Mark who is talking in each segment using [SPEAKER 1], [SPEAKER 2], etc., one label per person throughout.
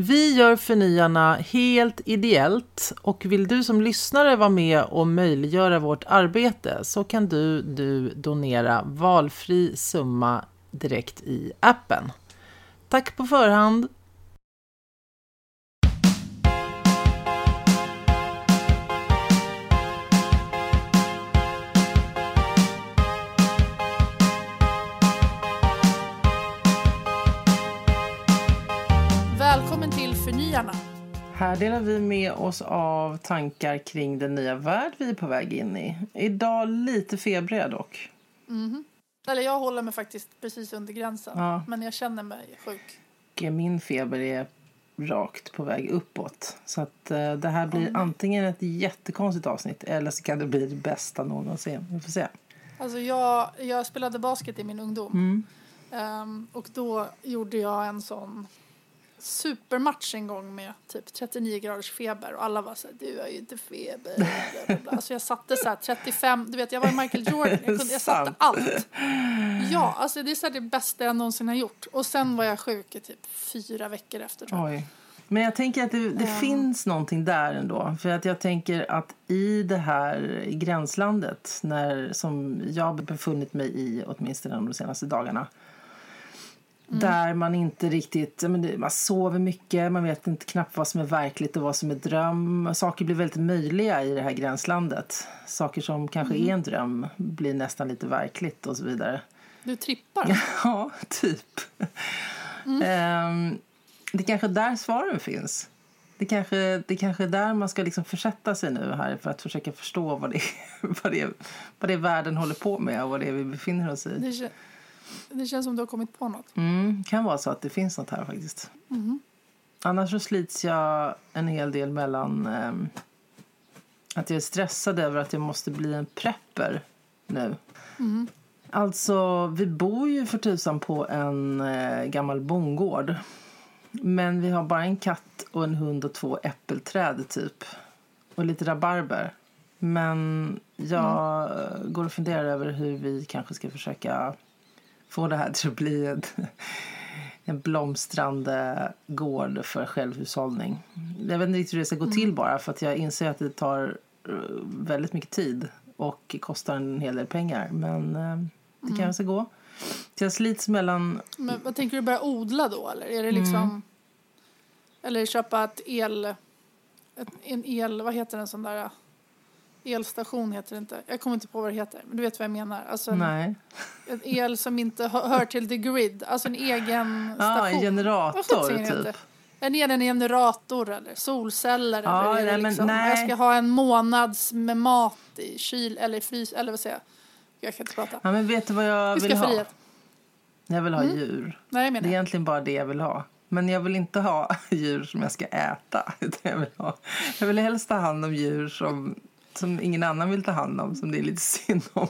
[SPEAKER 1] Vi gör Förnyarna helt ideellt och vill du som lyssnare vara med och möjliggöra vårt arbete så kan du, du donera valfri summa direkt i appen. Tack på förhand! Här delar vi med oss av tankar kring den nya värld vi är på väg in i. Idag lite febriga dock.
[SPEAKER 2] Eller jag håller mig faktiskt precis under gränsen.
[SPEAKER 1] Ja.
[SPEAKER 2] Men jag känner mig sjuk.
[SPEAKER 1] Min feber är rakt på väg uppåt. Så att eh, det här blir antingen ett jättekonstigt avsnitt eller så kan det bli det bästa någonsin. Vi får se.
[SPEAKER 2] Alltså jag, jag spelade basket i min ungdom.
[SPEAKER 1] Mm.
[SPEAKER 2] Ehm, och då gjorde jag en sån supermatch en gång med typ 39 graders feber och alla var så här, du har ju inte feber. Bla, bla, bla. Så jag satte så här 35, du vet jag var Michael Jordan, jag, kunde, jag satte allt. Ja, alltså det är så här det bästa jag någonsin har gjort. Och sen var jag sjuk i typ fyra veckor efter tror jag.
[SPEAKER 1] Oj. Men jag tänker att det, det finns någonting där ändå. För att jag tänker att i det här gränslandet när, som jag har befunnit mig i åtminstone de senaste dagarna. Där man inte riktigt, man sover mycket, man vet inte knappt vad som är verkligt och vad som är dröm. Saker blir väldigt möjliga i det här gränslandet. Saker som kanske är en dröm blir nästan lite verkligt och så vidare.
[SPEAKER 2] Du trippar.
[SPEAKER 1] Ja, typ. Ehm, det är kanske där svaren finns. Det kanske, det kanske är där man ska liksom försätta sig nu här för att försöka förstå vad det, är, vad, det är, vad det är världen håller på med och vad det är vi befinner oss i.
[SPEAKER 2] Det, kä- det känns som du har kommit på något.
[SPEAKER 1] Mm, kan vara så att det finns något här faktiskt. Annars så slits jag en hel del mellan ehm, att jag är stressad över att jag måste bli en prepper nu. Alltså, vi bor ju för tusan på en eh, gammal bondgård. Men vi har bara en katt och en hund och två äppelträd typ. Och lite rabarber. Men jag eh, går och funderar över hur vi kanske ska försöka få det här till att bli en, en blomstrande gård för självhushållning. Jag vet inte riktigt hur det ska gå till bara för att jag inser att det tar eh, väldigt mycket tid och kostar en hel del pengar. Men eh, det kanske ska gå. Så jag slits mellan...
[SPEAKER 2] Men vad tänker du börja odla då eller? Är det liksom
[SPEAKER 1] Mm.
[SPEAKER 2] eller köpa ett el ett, en el vad heter en sån där elstation heter det inte. Jag kommer inte på vad det heter. Men du vet vad jag menar. Alltså en,
[SPEAKER 1] Nej.
[SPEAKER 2] en el som inte hör, till the grid. Alltså en egen
[SPEAKER 1] Ja,
[SPEAKER 2] station.
[SPEAKER 1] en
[SPEAKER 2] Vad
[SPEAKER 1] generator typ.
[SPEAKER 2] En el en generator eller solceller
[SPEAKER 1] Ja,
[SPEAKER 2] eller
[SPEAKER 1] nej, men
[SPEAKER 2] liksom,
[SPEAKER 1] nej.
[SPEAKER 2] jag ska ha en månads med mat i kyl eller frys eller vad säger jag? Jag kan inte prata.
[SPEAKER 1] Ja, men vet du vad jag
[SPEAKER 2] Vi
[SPEAKER 1] vill ha?
[SPEAKER 2] frihet.
[SPEAKER 1] Jag vill ha djur.
[SPEAKER 2] Nej, jag
[SPEAKER 1] Det är
[SPEAKER 2] menar
[SPEAKER 1] egentligen bara det jag vill ha. Men jag vill inte ha djur som jag ska äta. Utan jag, vill ha, jag vill helst ta hand om djur som, som ingen annan vill ta hand om. Som det är lite synd om.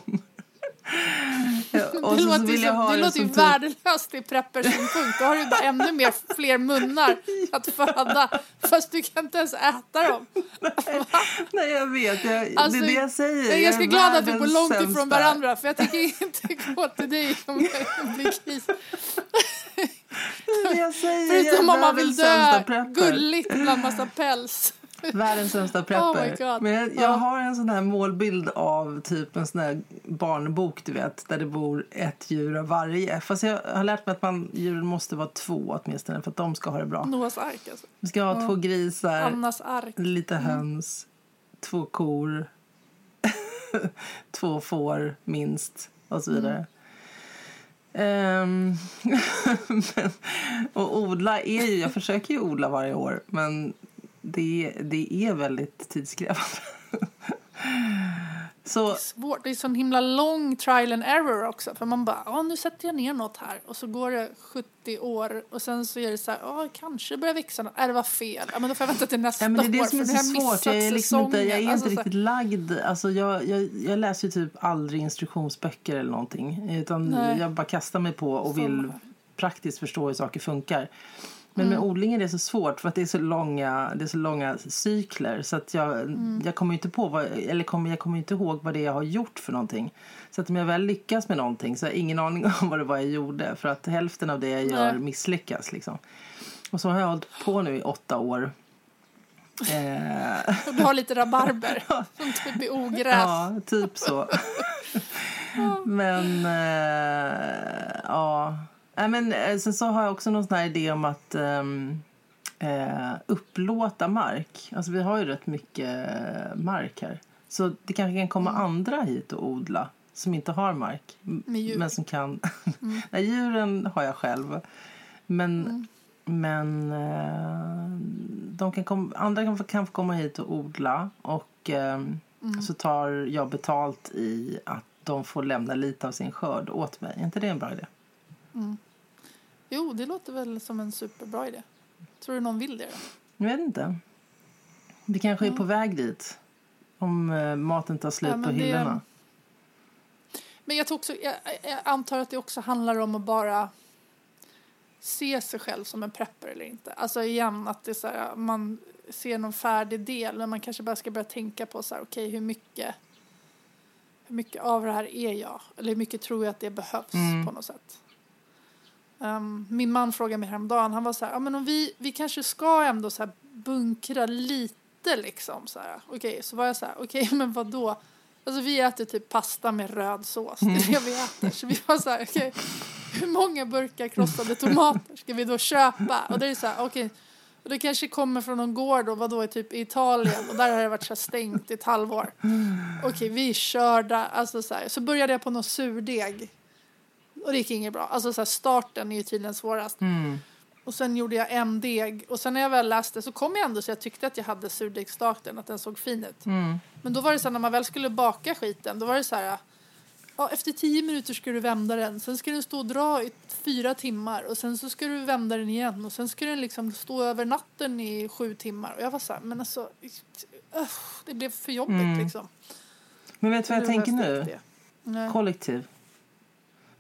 [SPEAKER 1] Ja,
[SPEAKER 2] det låter,
[SPEAKER 1] vill jag
[SPEAKER 2] som, det låter ju
[SPEAKER 1] typ-
[SPEAKER 2] värdelöst i preppers-synpunkt. Då har du bara ännu mer, fler munnar att föda. Fast du kan inte ens äta dem.
[SPEAKER 1] Nej, jag vet. Jag,
[SPEAKER 2] Alltså,
[SPEAKER 1] det är det jag säger.
[SPEAKER 2] Jag är ganska
[SPEAKER 1] är
[SPEAKER 2] glad att vi
[SPEAKER 1] världens
[SPEAKER 2] långt ifrån
[SPEAKER 1] sämsta.
[SPEAKER 2] varandra. För jag tänker inte gå till dig om det blir kris.
[SPEAKER 1] Det är det jag säger. Jag är
[SPEAKER 2] Förutom om man vill dö gulligt bland massa päls.
[SPEAKER 1] Världens sämsta
[SPEAKER 2] Oh
[SPEAKER 1] prepper.
[SPEAKER 2] God.
[SPEAKER 1] Men jag, jag
[SPEAKER 2] Ja.
[SPEAKER 1] har en sån här målbild av typ en sån här barnbok du vet, där det bor ett djur av varje. Fast jag har lärt mig att man, djuren måste vara två åtminstone för att de ska ha det bra.
[SPEAKER 2] Noahs ark alltså.
[SPEAKER 1] Vi ska ha två grisar,
[SPEAKER 2] Annas ark.
[SPEAKER 1] lite höns, två kor, två får minst och så vidare. Ehm, men, och odla är ju, jag försöker ju odla varje år men det, det är väldigt tidskrävande. Så
[SPEAKER 2] Svårt. Det är sån himla lång trial and error också. För man bara, ja nu sätter jag ner något här. Och så går det 70 år. Och sen så är det så här, ja kanske börjar växa något. Äh, det var fel. Ja men då får jag vänta till nästa
[SPEAKER 1] Ja, men det är
[SPEAKER 2] år.
[SPEAKER 1] det som är så svårt. Jag är, liksom inte, jag är inte
[SPEAKER 2] Alltså, så här-
[SPEAKER 1] riktigt lagd. Alltså, jag, jag, jag läser ju typ aldrig instruktionsböcker eller någonting. Utan
[SPEAKER 2] Nej.
[SPEAKER 1] jag bara kastar mig på och vill praktiskt förstå hur saker funkar. Men
[SPEAKER 2] Mm.
[SPEAKER 1] med odling är det så svårt för att det är så långa, det är så långa cykler. Så att jag,
[SPEAKER 2] Mm.
[SPEAKER 1] jag kommer inte på vad, eller kommer, jag kommer inte ihåg vad det är jag har gjort för någonting. Så att om jag väl lyckas med någonting så har jag ingen aning om vad det var jag gjorde. För att hälften av det jag gör
[SPEAKER 2] Nej.
[SPEAKER 1] misslyckas liksom. Och så har jag hållit på nu i åtta år.
[SPEAKER 2] Eh. Du har lite rabarber som typ är ogräs.
[SPEAKER 1] Ja, typ så. men eh, ja. Äh, men, eh, sen så har jag också någon sån idé om att um, eh, upplåta mark. Alltså vi har ju rätt mycket mark här. Så det kanske kan komma mm. andra hit och odla som inte har mark. Men som kan... Mm. Nej, djuren har jag själv. Men, mm. men eh, de kan kom, andra kan, kan få komma hit och odla. Och eh, mm. så tar jag betalt i att de får lämna lite av sin skörd åt mig. Är inte det en bra idé?
[SPEAKER 2] Mm. Jo, det låter väl som en superbra idé. Tror du någon vill det? Då?
[SPEAKER 1] Jag vet inte. Vi kanske är på väg dit. Om uh, maten tar slut ja, på hyllorna.
[SPEAKER 2] Men jag, också, jag, jag, antar att det också handlar om att bara se sig själv som en prepper eller inte. Alltså igen att det är så här, man ser någon färdig del men man kanske bara ska börja tänka på så här, okay, hur mycket hur mycket av det här är jag? Eller hur mycket tror jag att det behövs mm. på något sätt? Um, min man frågade mig häromdagen, han var så här, ja men om vi, vi kanske ska ändå så här bunkra lite liksom så här. Okej, okay, så var jag så här, okej okay, men vad då? Alltså vi äter typ pasta med röd sås, det är det vi äter. Så vi var så här, okej, okay, hur många burkar krossade tomater ska vi då köpa? Och det är så här, okej, okay, och det kanske kommer från någon gård och vadå, typ i Italien och där har det varit så stängt i ett halvår. Okej, okay, vi är körda. Alltså så, här. så började jag på någon surdeg och det gick inget bra. Alltså så här, starten är ju tydligen svårast. Mm. Och sen gjorde jag en deg och sen när jag väl läste så kom jag ändå så jag tyckte att jag hade surdegsstarten, att den såg fin ut. Mm. Men då var det så här, när man väl skulle baka skiten, då var det så här Ja, efter tio minuter ska du vända den. Sen ska den stå och dra i fyra timmar. Och sen så ska du vända den igen. Och sen ska den liksom stå över natten i sju timmar. Och jag var så här, men alltså. Uh, det blev för jobbigt mm. liksom.
[SPEAKER 1] Men vet du vad jag tänker nu? Kollektiv.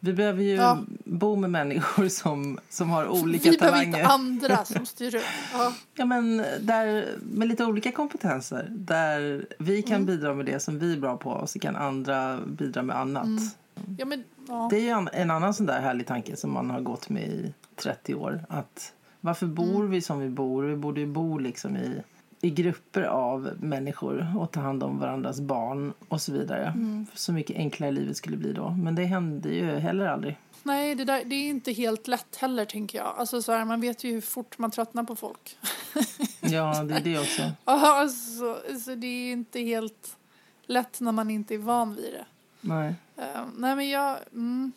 [SPEAKER 1] Vi behöver ju ja. bo med människor som, som har olika
[SPEAKER 2] vi
[SPEAKER 1] talanger.
[SPEAKER 2] Vi behöver inte andra som styr upp. Ja.
[SPEAKER 1] ja, men där, med lite olika kompetenser. Där vi kan mm. bidra med det som vi är bra på och så kan andra bidra med annat. Mm.
[SPEAKER 2] Ja, men, ja.
[SPEAKER 1] Det är ju en, en, annan sån där härlig tanke som man har gått med i 30 år. Att varför bor mm. vi som vi bor? Vi borde ju bo liksom i i grupper av människor och ta hand om varandras barn och så vidare. Mm. Så mycket enklare livet skulle bli då. Men det hände ju heller aldrig.
[SPEAKER 2] Nej, det, där, det är inte helt lätt heller tänker jag. Alltså så här, man vet ju hur fort man tröttnar på folk.
[SPEAKER 1] ja, det är det också.
[SPEAKER 2] alltså, så det är inte helt lätt när man inte är van vid det.
[SPEAKER 1] Nej.
[SPEAKER 2] Uh, nej men jag, mm,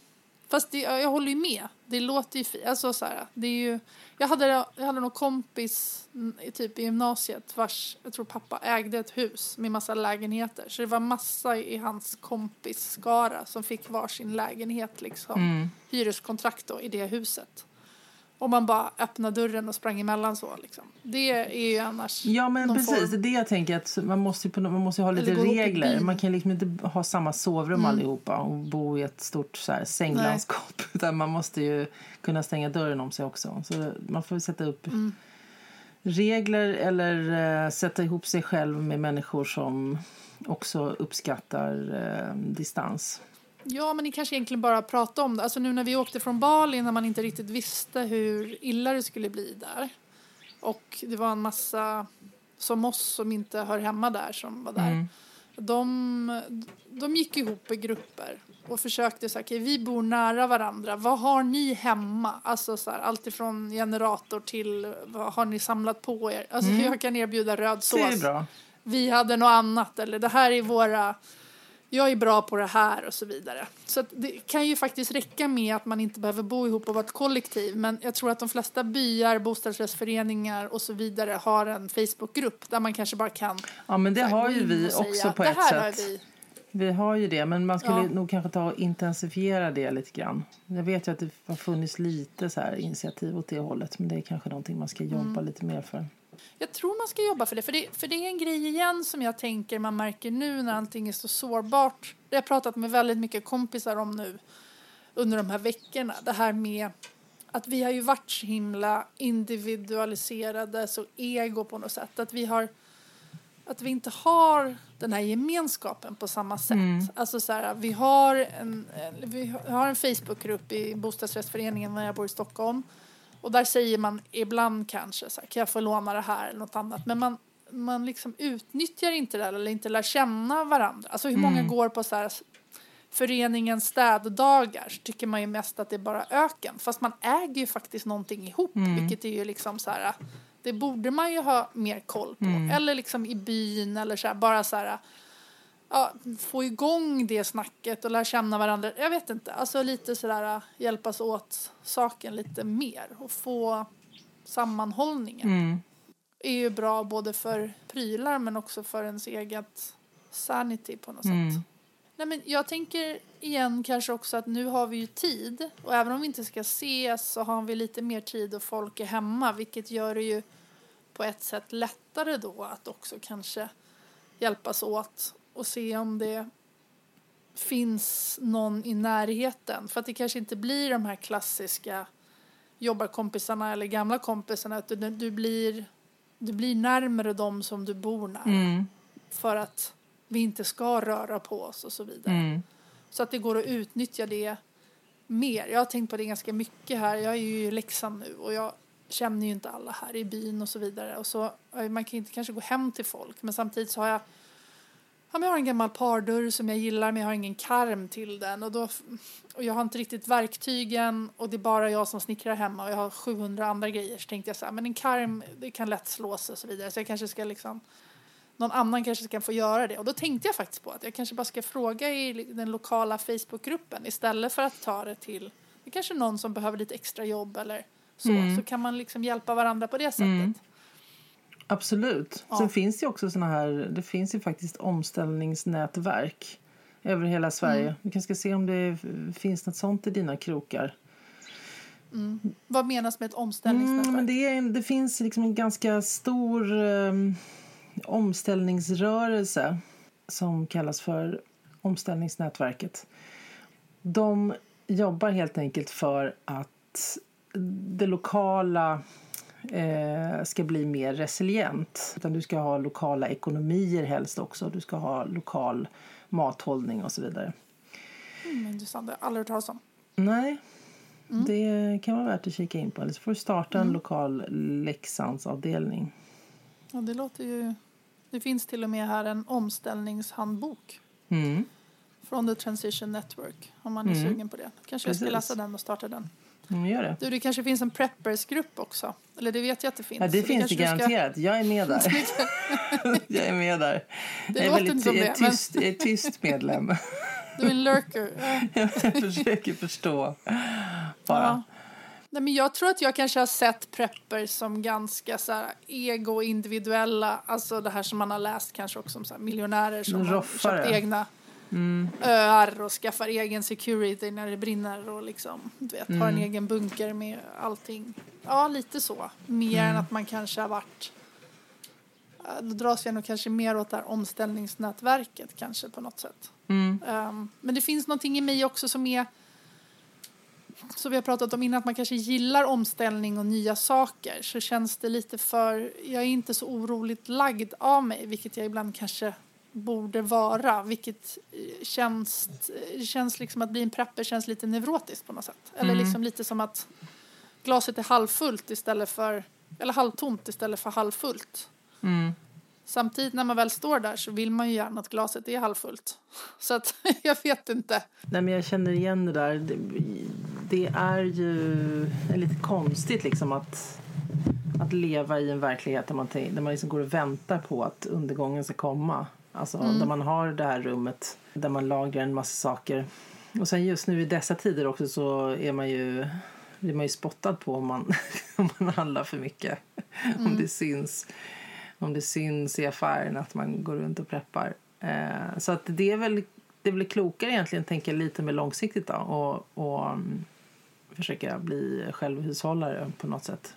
[SPEAKER 2] fast det, jag håller ju med. Det låter ju fint. Alltså så här, det är ju jag hade, jag hade någon kompis typ i gymnasiet vars, jag tror pappa ägde ett hus med massa lägenheter. Så det var massa i hans kompis skara som fick varsin lägenhet liksom. Mm. Hyreskontrakt då i det huset. Och man bara öppnade dörren och sprang emellan så liksom. Det är ju annars
[SPEAKER 1] Ja men precis, det är det jag tänker att man måste ju, man måste ha lite regler. Man kan liksom inte ha samma sovrum mm. allihopa och bo i ett stort så här, sänglandskap. Utan man måste ju kunna stänga dörren om sig också. Så man får sätta upp mm. regler eller uh, sätta ihop sig själv med människor som också uppskattar uh, distans.
[SPEAKER 2] Ja, men ni kanske egentligen bara prata om det. Alltså nu när vi åkte från Bali när man inte riktigt visste hur illa det skulle bli där. Och det var en massa som oss som inte hör hemma där som var där. Mm. De, de gick ihop i grupper och försökte säga, okay, vi bor nära varandra, vad har ni hemma? Alltså så här, allt ifrån generator till vad har ni samlat på er? Alltså mm. jag kan erbjuda röd sås. Vi hade något annat eller det här är våra jag är bra på det här och så vidare. Så det kan ju faktiskt räcka med att man inte behöver bo ihop och vara ett kollektiv. Men jag tror att de flesta byar, bostadsrättsföreningar och så vidare har en Facebookgrupp där man kanske bara kan.
[SPEAKER 1] Ja, men det har ju vi också säga, på ett sätt. Vi. vi. har ju det, men man skulle ja. nog kanske ta och intensifiera det lite grann. Jag vet ju att det har funnits lite så här initiativ åt det hållet, men det är kanske någonting man ska jobba mm. lite mer för.
[SPEAKER 2] Jag tror man ska jobba för det. För, det. för det är en grej igen som jag tänker man märker nu när allting är så sårbart. Det har jag pratat med väldigt mycket kompisar om nu under de här veckorna. Det här med att vi har ju varit så himla individualiserade, så ego på något sätt. Att vi har att vi inte har den här gemenskapen på samma sätt. Mm. Alltså så här, vi har en, vi har en Facebookgrupp i bostadsrättsföreningen när jag bor i Stockholm Och där säger man ibland kanske så här, kan jag få låna det här eller något annat. Men man, man liksom utnyttjar inte det eller inte lär känna varandra. Alltså hur många går på så här föreningens städdagar så tycker man ju mest att det är bara öken. Fast man äger ju faktiskt någonting ihop, vilket är ju liksom så här det borde man ju ha mer koll på. Eller liksom i byn eller så här, bara så här ja, få igång det snacket och lära känna varandra. Jag vet inte, alltså lite sådär hjälpas åt saken lite mer och få sammanhållningen.
[SPEAKER 1] Mm.
[SPEAKER 2] är ju bra både för prylar men också för ens eget sanity på något
[SPEAKER 1] Mm.
[SPEAKER 2] sätt. Nej, men jag tänker igen kanske också att nu har vi ju tid och även om vi inte ska ses så har vi lite mer tid och folk är hemma vilket gör det ju på ett sätt lättare då att också kanske hjälpas åt och se om det finns någon i närheten. För att det kanske inte blir de här klassiska jobbarkompisarna eller gamla kompisarna utan du, du, blir, du blir närmare dem som du bor nära.
[SPEAKER 1] Mm.
[SPEAKER 2] För att vi inte ska röra på oss och så vidare.
[SPEAKER 1] Mm.
[SPEAKER 2] Så att det går att utnyttja det mer. Jag har tänkt på det ganska mycket här. Jag är ju i Leksand nu och jag känner ju inte alla här i byn och så vidare. Och så, man kan inte kanske gå hem till folk men samtidigt så har jag Ja, men jag har en gammal pardörr som jag gillar men jag har ingen karm till den. Och, då, och jag har inte riktigt verktygen och det är bara jag som snickrar hemma och jag har 700 andra grejer. Så tänkte jag så här, men en karm det kan lätt slås och så vidare. Så jag kanske ska liksom, någon annan kanske ska få göra det. Och då tänkte jag faktiskt på att jag kanske bara ska fråga i den lokala Facebookgruppen istället för att ta det till, det kanske någon som behöver lite extra jobb eller så. Så kan man liksom hjälpa varandra på det sättet.
[SPEAKER 1] Absolut.
[SPEAKER 2] Ja.
[SPEAKER 1] Sen finns det också såna här, det finns ju faktiskt omställningsnätverk över hela Sverige.
[SPEAKER 2] Mm.
[SPEAKER 1] Vi kanske ska se om det finns något sånt i dina krokar.
[SPEAKER 2] Vad menas med ett
[SPEAKER 1] Mm,
[SPEAKER 2] omställningsnätverk?
[SPEAKER 1] men det, är, det finns liksom en ganska stor um, omställningsrörelse som kallas för omställningsnätverket. De jobbar helt enkelt för att det lokala eh, ska bli mer resilient. Utan du ska ha lokala ekonomier helst också. Du ska ha lokal mathållning och så vidare.
[SPEAKER 2] Mm, intressant, det har jag aldrig hört talas om.
[SPEAKER 1] Nej,
[SPEAKER 2] Mm.
[SPEAKER 1] det kan vara värt att kika in på. Eller så får du starta en lokal Leksandsavdelning.
[SPEAKER 2] Ja, det låter ju... Det finns till och med här en omställningshandbok
[SPEAKER 1] Mm.
[SPEAKER 2] från The Transition Network om man är
[SPEAKER 1] Mm.
[SPEAKER 2] sugen på det. Kanske jag ska
[SPEAKER 1] Precis.
[SPEAKER 2] läsa den och starta den.
[SPEAKER 1] Mm, gör det.
[SPEAKER 2] Du, det kanske finns en preppersgrupp också. Eller det vet jag att det finns.
[SPEAKER 1] Ja, det finns det
[SPEAKER 2] du ska-
[SPEAKER 1] garanterat. Jag är med där. jag är med där.
[SPEAKER 2] Det
[SPEAKER 1] jag är väldigt jag är
[SPEAKER 2] men-
[SPEAKER 1] tyst, jag är tyst medlem.
[SPEAKER 2] Du är en lurker. Ja.
[SPEAKER 1] jag försöker förstå. Bara.
[SPEAKER 2] Ja. Nej, men jag tror att jag kanske har sett prepper som ganska så här, ego-individuella. Alltså det här som man har läst kanske också om så här, miljonärer som har
[SPEAKER 1] Roffare.
[SPEAKER 2] köpt egna
[SPEAKER 1] Mm.
[SPEAKER 2] öar och skaffar egen security när det brinner och liksom, du vet, har en
[SPEAKER 1] Mm.
[SPEAKER 2] egen bunker med allting. Ja, lite så. Mer än att man kanske har varit då dras jag nog kanske mer åt det här omställningsnätverket kanske på något sätt.
[SPEAKER 1] Mm.
[SPEAKER 2] Um, men det finns någonting i mig också som är så vi har pratat om innan att man kanske gillar omställning och nya saker så känns det lite för, jag är inte så oroligt lagd av mig vilket jag ibland kanske borde vara vilket eh, känns, det känns liksom att bli en prepper känns lite neurotiskt på något sätt. Eller
[SPEAKER 1] Mm.
[SPEAKER 2] liksom lite som att glaset är halvfullt istället för, eller halvtomt istället för halvfullt.
[SPEAKER 1] Mm.
[SPEAKER 2] Samtidigt när man väl står där så vill man ju gärna att glaset är halvfullt. Så att jag vet inte.
[SPEAKER 1] Nej, men jag känner igen det där. Det, det är ju lite konstigt liksom att, att leva i en verklighet där man, där man liksom går och väntar på att undergången ska komma. Alltså där man har det här rummet där man lagrar en massa saker. Och sen just nu i dessa tider också så är man ju, blir man ju spottad på om man, om man handlar för mycket. Om det syns om det syns i affären att man går runt och preppar. Eh, så att det är väl det är väl klokare egentligen att tänka lite mer långsiktigt då och, och mm, försöka bli självhushållare på något sätt.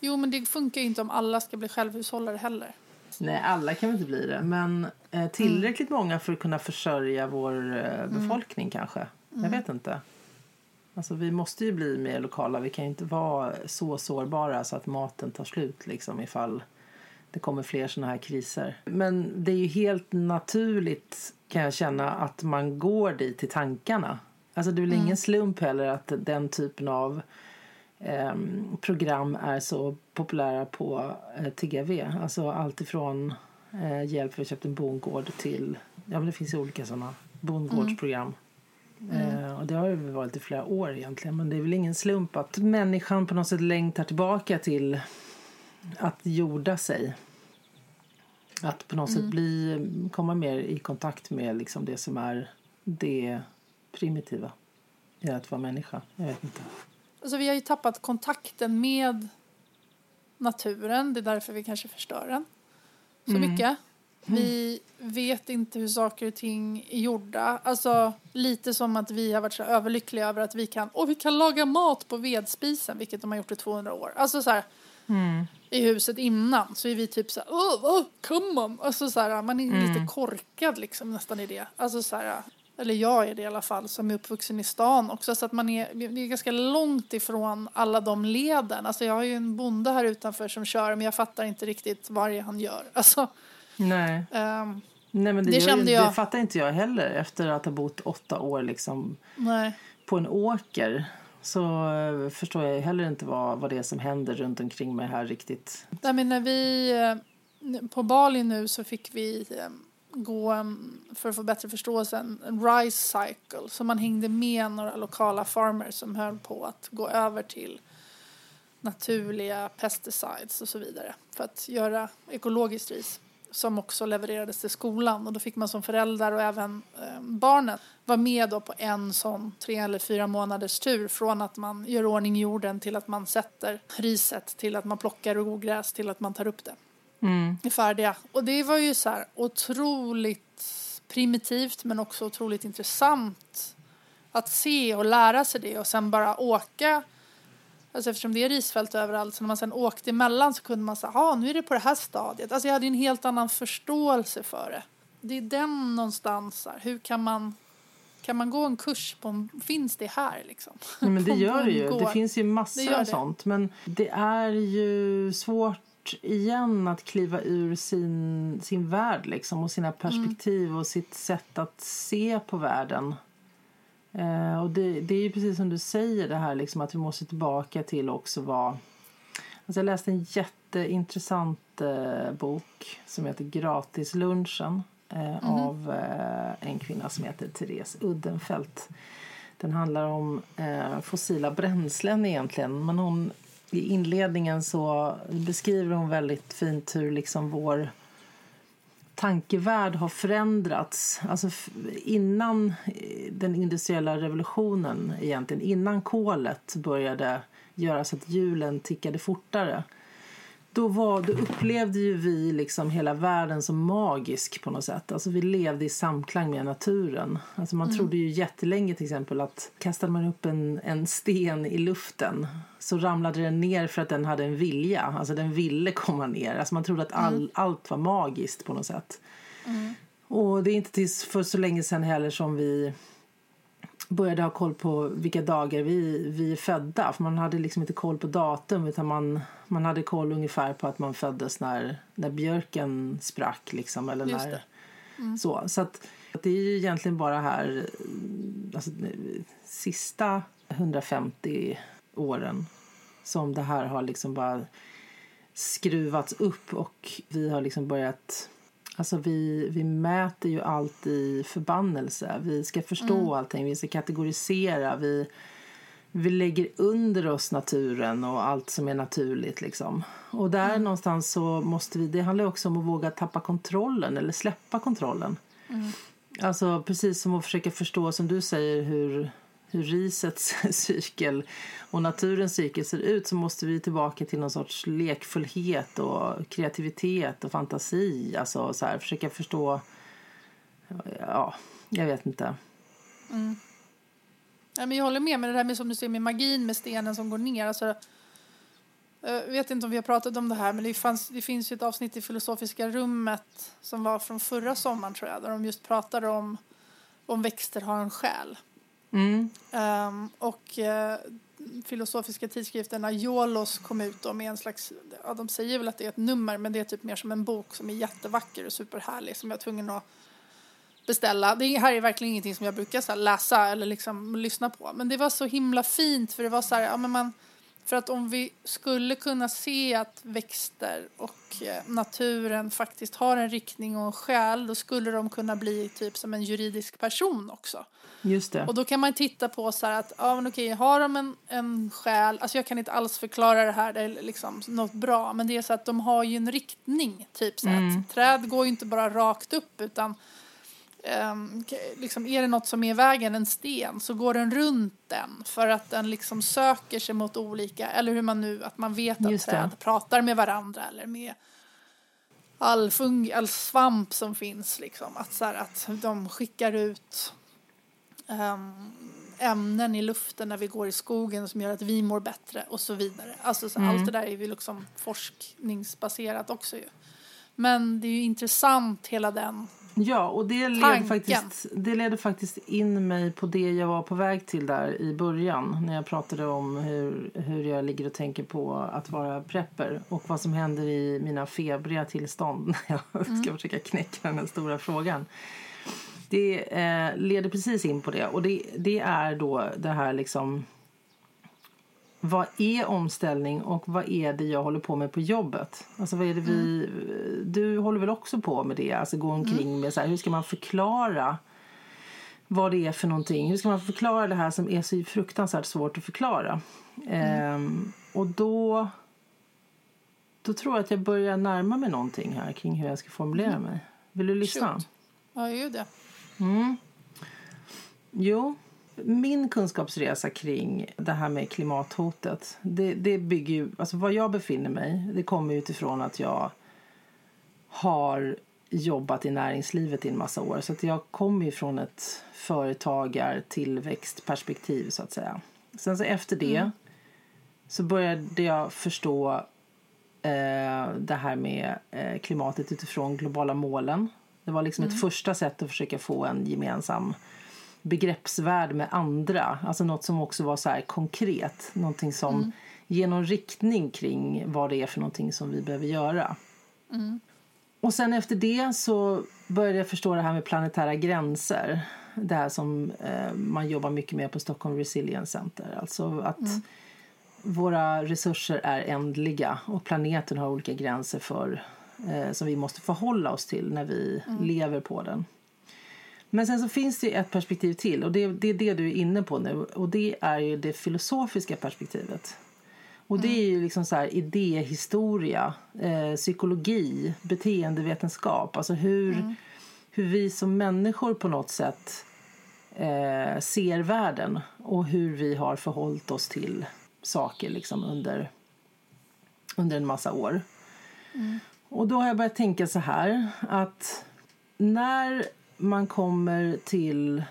[SPEAKER 2] Jo, men det funkar ju inte om alla ska bli självhushållare heller.
[SPEAKER 1] Nej, alla kan väl inte bli det, men eh, tillräckligt många för att kunna försörja vår eh, befolkning kanske. Jag vet inte. Alltså, vi måste ju bli mer lokala. Vi kan ju inte vara så sårbara så att maten tar slut liksom, ifall det kommer fler såna här kriser. Men det är ju helt naturligt kan jag känna att man går dit i tankarna. Alltså det är väl ingen slump heller att den typen av program är så populära på eh, TGV. Alltså allt ifrån eh, Hjälp för att köpt en bondgård till, ja men det finns ju olika sådana bondgårdsprogram. Mm. Eh, och det har ju varit i flera år egentligen. Men det är väl ingen slump att människan på något sätt längtar tillbaka till att jorda sig. Att på något mm. sätt bli, komma mer i kontakt med liksom det som är det primitiva i att vara människa. Jag vet inte.
[SPEAKER 2] Alltså vi har ju tappat kontakten med naturen. Det är därför vi kanske förstör den så mm. mycket. Vi vet inte hur saker och ting är gjorda. Alltså lite som att vi har varit så överlyckliga över att vi kan, och vi kan laga mat på vedspisen, vilket de har gjort i 200 år. Alltså så här, mm. i huset innan så är vi typ så här, oh, oh, come on. Alltså så här, man är mm. lite korkad liksom nästan i det. Alltså så här, eller jag är det i alla fall, som är uppvuxen i stan också. Så att man är, det är ganska långt ifrån alla de leden. Alltså jag har ju en bonde här utanför som kör, men jag fattar inte riktigt vad det är han gör. Alltså,
[SPEAKER 1] Nej. Um, Nej men det, det kände jag. Det fattar inte jag heller efter att ha bott åtta år liksom Nej. på en åker. Så uh, förstår jag heller inte vad, vad det är som händer runt omkring mig här riktigt.
[SPEAKER 2] Nej men när vi, uh, på Bali nu så fick vi um, gå, mm, för att få bättre förståelse, en rice cycle. Så man hängde med några lokala farmers som höll på att gå över till naturliga pesticides och så vidare för att göra ekologiskt ris som också levererades till skolan och då fick man som föräldrar och även eh, barnen vara med då på en sån tre eller fyra månaders tur från att man gör ordning jorden till att man sätter riset till att man plockar ogräs till att man tar upp det. Mm. Är färdiga. Och det var ju så här otroligt primitivt men också otroligt intressant att se och lära sig det och sen bara åka Alltså eftersom det är risfält överallt så när man sen åkte emellan så kunde man säga, ja nu är det på det här stadiet. Alltså jag hade en helt annan förståelse för det. Det är den någonstans, här. hur kan man kan man gå en kurs på, finns det här liksom?
[SPEAKER 1] Nej, men det gör det ju, det finnt ju massor av sånt. Men det är ju svårt igen att kliva ur sin, sin värld liksom och sina perspektiv mm. och sitt sätt att se på världen. Eh, och det, det är ju precis som du säger det här liksom att vi måste tillbaka till också vad... Alltså jag läste en jätteintressant eh, bok som heter Gratislunchen eh, mm. av eh, en kvinna som heter Therese Uddenfelt. Den handlar om eh, fossila bränslen egentligen men hon, i inledningen så beskriver hon väldigt fint hur liksom vår tankevärld har förändrats. Alltså innan eh, den industriella revolutionen, egentligen, innan kolet började göra så att hjulen tickade fortare då, var, då upplevde ju vi liksom hela världen som magisk på något sätt. Alltså vi levde i samklang med naturen. Alltså man mm. trodde ju jättelänge till exempel att kastade man upp en, en sten i luften så ramlade den ner för att den hade en vilja. Alltså den ville komma ner. Alltså man trodde att all, mm. allt var magiskt på något sätt. Mm. Och det är inte tills för så länge sedan heller som vi började ha koll på vilka dagar vi, vi är födda. För man hade liksom inte koll på datum utan man, man hade koll ungefär på att man föddes när, när björken sprack. Liksom, eller när, mm. så. så att, att, det är ju egentligen bara här alltså, sista 150 åren som det här har liksom bara skruvats upp och vi har liksom börjat Alltså vi, vi mäter ju allt i förbannelse. Vi ska förstå mm. allting, vi ska kategorisera. Vi, vi lägger under oss naturen och allt som är naturligt. Liksom. Och där mm. någonstans så måste vi, det handlar också om att våga tappa kontrollen eller släppa kontrollen. Mm. Alltså precis som att försöka förstå som du säger hur, hur risets cykel och naturens cykel ser ut så måste vi tillbaka till någon sorts lekfullhet och kreativitet och fantasi. Alltså så här, försöka förstå, ja, jag vet inte.
[SPEAKER 2] Mm. Ja, men jag håller med, med det här med som du säger med magin med stenen som går ner. Alltså, jag vet inte om vi har pratat om det här, men det, fanns, det finns ju ett avsnitt i Filosofiska rummet som var från förra sommaren tror jag, där de just pratade om om växter har en själ. Mm. Um, och uh, filosofiska tidskrifterna Jolos kom ut då med en slags, ja de säger väl att det är ett nummer men det är typ mer som en bok som är jättevacker och superhärlig som jag är tvungen att beställa. Det här är verkligen ingenting som jag brukar så läsa eller liksom lyssna på men det var så himla fint för det var så här, ja men man för att om vi skulle kunna se att växter och eh, naturen faktiskt har en riktning och en själ, då skulle de kunna bli typ som en juridisk person också.
[SPEAKER 1] Just det.
[SPEAKER 2] Och då kan man titta på så här att, ja men okej, har de en, en själ, alltså jag kan inte alls förklara det här, det är liksom något bra, men det är så att de har ju en riktning, typ så
[SPEAKER 1] Mm.
[SPEAKER 2] att träd går ju inte bara rakt upp utan k- liksom är det något som är i vägen, en sten, så går den runt den för att den liksom söker sig mot olika, eller hur man nu, att man vet att
[SPEAKER 1] Just det.
[SPEAKER 2] träd pratar med varandra eller med all, fung, all svamp som finns liksom, att, så här, att de skickar ut ehm, ämnen i luften när vi går i skogen som gör att vi mår bättre och så vidare. Alltså så
[SPEAKER 1] Mm.
[SPEAKER 2] allt det där är ju liksom forskningsbaserat också ju. Men det är ju intressant hela den.
[SPEAKER 1] Ja, och det leder, faktiskt, det leder faktiskt in mig på det jag var på väg till där i början. När jag pratade om hur, hur jag ligger och tänker på att vara prepper. Och vad som händer i mina febriga tillstånd när jag ska försöka knäcka den här stora frågan. Det eh, leder precis in på det. Och det, det är då det här liksom... Vad är omställning och vad är det jag håller på med på jobbet? Alltså vad är det vi... Du håller väl också på med det? Alltså gå omkring med så här, hur ska man förklara vad det är för någonting? Hur ska man förklara det här som är så fruktansvärt svårt att förklara? Ehm, och då... Då tror jag att jag börjar närma mig någonting här kring hur jag ska formulera mig. Vill du lyssna?
[SPEAKER 2] Shoot. Ja, ju det.
[SPEAKER 1] Jo, min kunskapsresa kring det här med klimathotet, det, det bygger ju, alltså var jag befinner mig, det kommer utifrån att jag har jobbat i näringslivet i en massa år. Så att jag kommer ju från ett företagar tillväxtperspektiv så att säga. Sen så efter det så började jag förstå eh, det här med eh, klimatet utifrån globala målen. Det var liksom ett första sätt att försöka få en gemensam begreppsvärld med andra. Alltså något som också var så konkret. Någonting som ger någon riktning kring vad det är för någonting som vi behöver göra. Och sen efter det så började jag förstå det här med planetära gränser. Det här som eh, man jobbar mycket med på Stockholm Resilience Center. Alltså att våra resurser är ändliga och planeten har olika gränser för eh, som vi måste förhålla oss till när vi lever på den. Men sen så finns det ett perspektiv till och det, det är det du är inne på nu och det är ju det filosofiska perspektivet. Och det är ju liksom så här idéhistoria, eh, psykologi, beteendevetenskap. Alltså hur, hur vi som människor på något sätt eh, ser världen och hur vi har förhållit oss till saker liksom under, under en massa år. Och då har jag börjat tänka så här att när man kommer till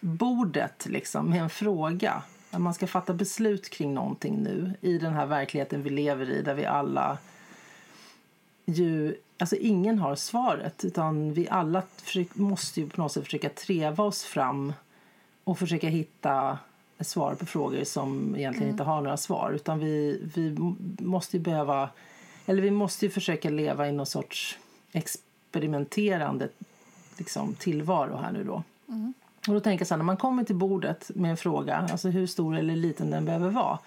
[SPEAKER 1] bordet liksom, med en fråga. När man ska fatta beslut kring någonting nu i den här verkligheten vi lever i där vi alla ju, alltså ingen har svaret. Utan vi alla måste ju på något sätt försöka treva oss fram och försöka hitta svar på frågor som egentligen inte har några svar. Utan vi, vi måste ju behöva eller vi måste ju försöka leva i någon sorts experimenterande liksom, tillvaro här nu då. Och då tänker jag så här, när man kommer till bordet med en fråga, alltså hur stor eller liten den behöver vara.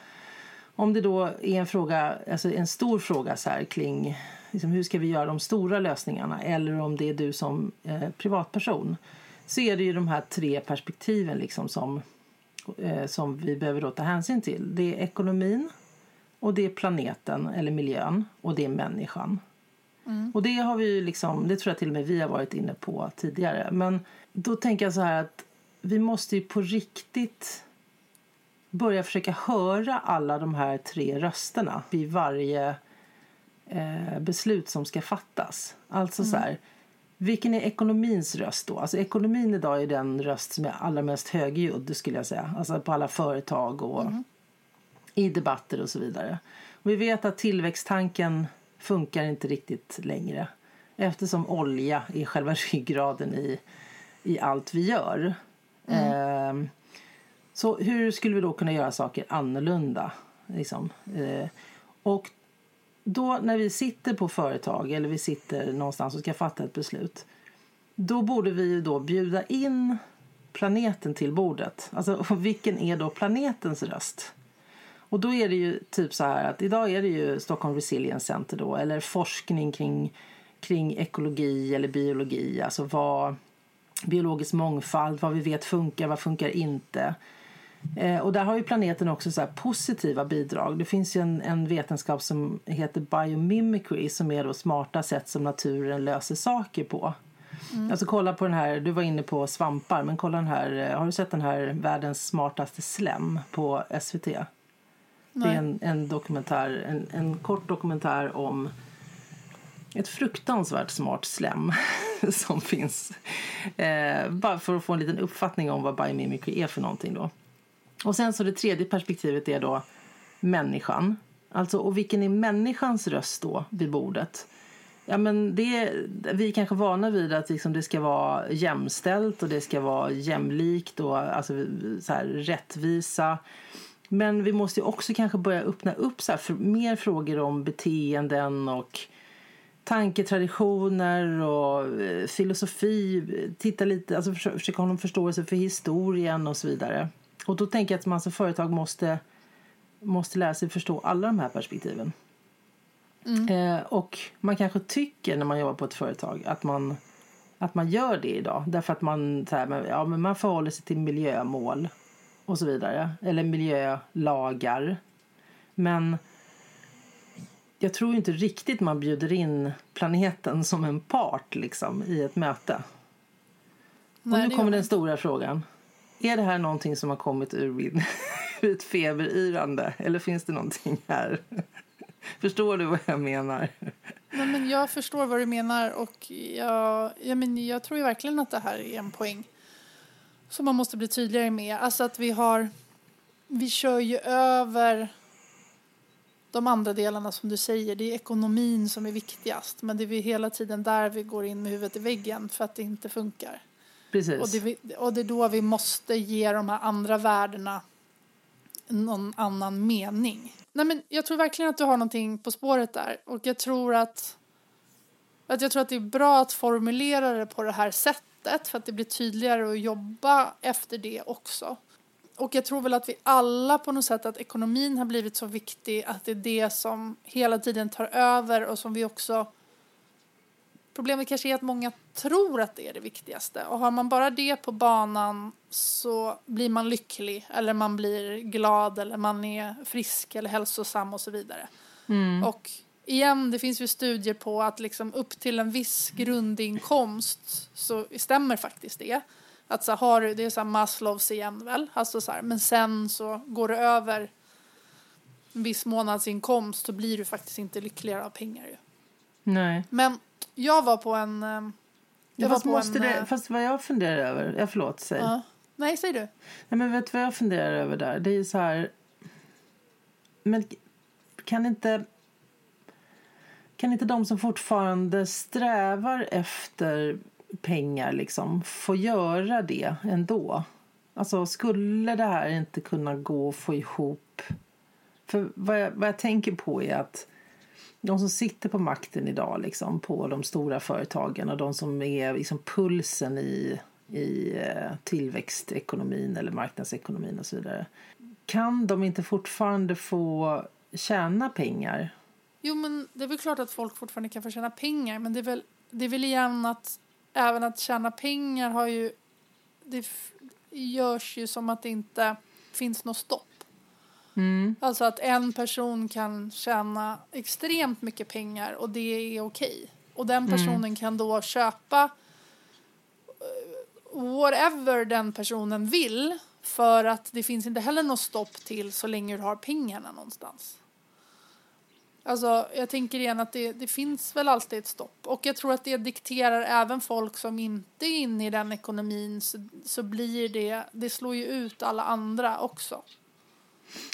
[SPEAKER 1] Om det då är en fråga, alltså en stor fråga så här kring liksom, hur ska vi göra de stora lösningarna eller om det är du som eh, privatperson så är det ju de här tre perspektiven liksom som, eh, som vi behöver då ta hänsyn till. Det är ekonomin och det är planeten eller miljön och det är människan. Och det har vi ju liksom, det tror jag till och med vi har varit inne på tidigare. Men då tänker jag så här att vi måste ju på riktigt börja försöka höra alla de här tre rösterna vid varje eh, beslut som ska fattas. Alltså så här, vilken är ekonomins röst då? Alltså ekonomin idag är den röst som är allra mest högljudd skulle jag säga. Alltså på alla företag och i debatter och så vidare. Och vi vet att tillväxttanken funkar inte riktigt längre eftersom olja är själva ryggraden i, i allt vi gör. Ehm, så hur skulle vi då kunna göra saker annorlunda? Liksom? Eh, och då när vi sitter på företag eller vi sitter någonstans och ska fatta ett beslut då borde vi då bjuda in planeten till bordet. Alltså vilken är då planetens röst? Och då är det ju typ så här att idag är det ju Stockholm Resilience Center då, eller forskning kring, kring ekologi eller biologi, alltså vad biologisk mångfald, vad vi vet funkar, vad funkar inte. Eh, och där har ju planeten också så positiva bidrag. Det finns ju en, en, vetenskap som heter biomimicry som är då smarta sätt som naturen löser saker på. Mm. Alltså kolla på den här, du var inne på svampar, men kolla den här, har du sett den här världens smartaste slem på SVT? Nej. Det är en, en dokumentär, en, en kort dokumentär om ett fruktansvärt smart slem som finns. Eh, bara för att få en liten uppfattning om vad biomimicry är för någonting då. Och sen så det tredje perspektivet är då människan. Alltså, och vilken är människans röst då vid bordet? Ja, men det, vi är kanske vana vid att liksom det ska vara jämställt och det ska vara jämlikt och alltså, så här, rättvisa. Men vi måste också kanske börja öppna upp så för mer frågor om beteenden och tanketraditioner och eh, filosofi. Titta lite, alltså försöka ha någon förståelse för historien och så vidare. Och då tänker jag att man som företag måste, måste lära sig förstå alla de här perspektiven. Mm. Eh, och man kanske tycker när man jobbar på ett företag att man, att man gör det idag. Därför att man, så här, ja, men man förhåller sig till miljömål och så vidare. Eller miljölagar. Men jag tror inte riktigt man bjuder in planeten som en part liksom, i ett möte. Nej, och nu kommer den stora frågan. Är det här någonting som har kommit ur min, ett feberyrande? Eller finns det någonting här? Förstår du vad jag menar?
[SPEAKER 2] Nej, men jag förstår vad du menar och jag, jag, men jag tror verkligen att det här är en poäng som man måste bli tydligare med. Alltså att vi har, vi kör ju över de andra delarna som du säger. Det är ekonomin som är viktigast men det är vi hela tiden där vi går in med huvudet i väggen för att det inte funkar.
[SPEAKER 1] Precis.
[SPEAKER 2] Och det, och det är då vi måste ge de här andra värdena någon annan mening. Nej, men jag tror verkligen att du har någonting på spåret där och jag tror att, att jag tror att det är bra att formulera det på det här sättet för att det blir tydligare att jobba efter det också. Och jag tror väl att vi alla på något sätt att ekonomin har blivit så viktig att det är det som hela tiden tar över och som vi också Problemet kanske är att många tror att det är det viktigaste och har man bara det på banan så blir man lycklig eller man blir glad eller man är frisk eller hälsosam och så vidare. Mm. Och igen, det finns ju studier på att liksom upp till en viss grundinkomst så stämmer faktiskt det. Att så har du, det är så här Maslows igen väl, alltså så här, men sen så går det över en viss månadsinkomst så blir du faktiskt inte lyckligare av pengar ju.
[SPEAKER 1] Nej.
[SPEAKER 2] Men jag var på en... Eh,
[SPEAKER 1] jag fast, var på en, det, eh, fast vad jag funderar över... Ja, förlåt, säg.
[SPEAKER 2] Ja. Nej, säg du.
[SPEAKER 1] Nej, men vet du vad jag funderar över där? Det är så här... Men kan inte... Kan inte de som fortfarande strävar efter pengar liksom få göra det ändå? Alltså, skulle det här inte kunna gå att få ihop? För vad jag, vad jag tänker på är att de som sitter på makten idag liksom, på de stora företagen och de som är liksom, pulsen i, i eh, tillväxtekonomin eller marknadsekonomin och så vidare. Kan de inte fortfarande få tjäna pengar?
[SPEAKER 2] Jo, men det är väl klart att folk fortfarande kan få tjäna pengar, men det är väl, det är väl igen att även att tjäna pengar har ju, det görs ju som att det inte finns något stopp. Mm. Alltså att en person kan tjäna extremt mycket pengar och det är okej. Och den mm. personen mm. kan då köpa eh, whatever den personen vill för att det finns inte heller något stopp till så länge du har pengarna någonstans. Alltså, jag tänker igen att det, det finns väl alltid ett stopp. Och jag tror att det dikterar även folk som inte är inne i den ekonomin så, så blir det, det slår ju ut alla andra också.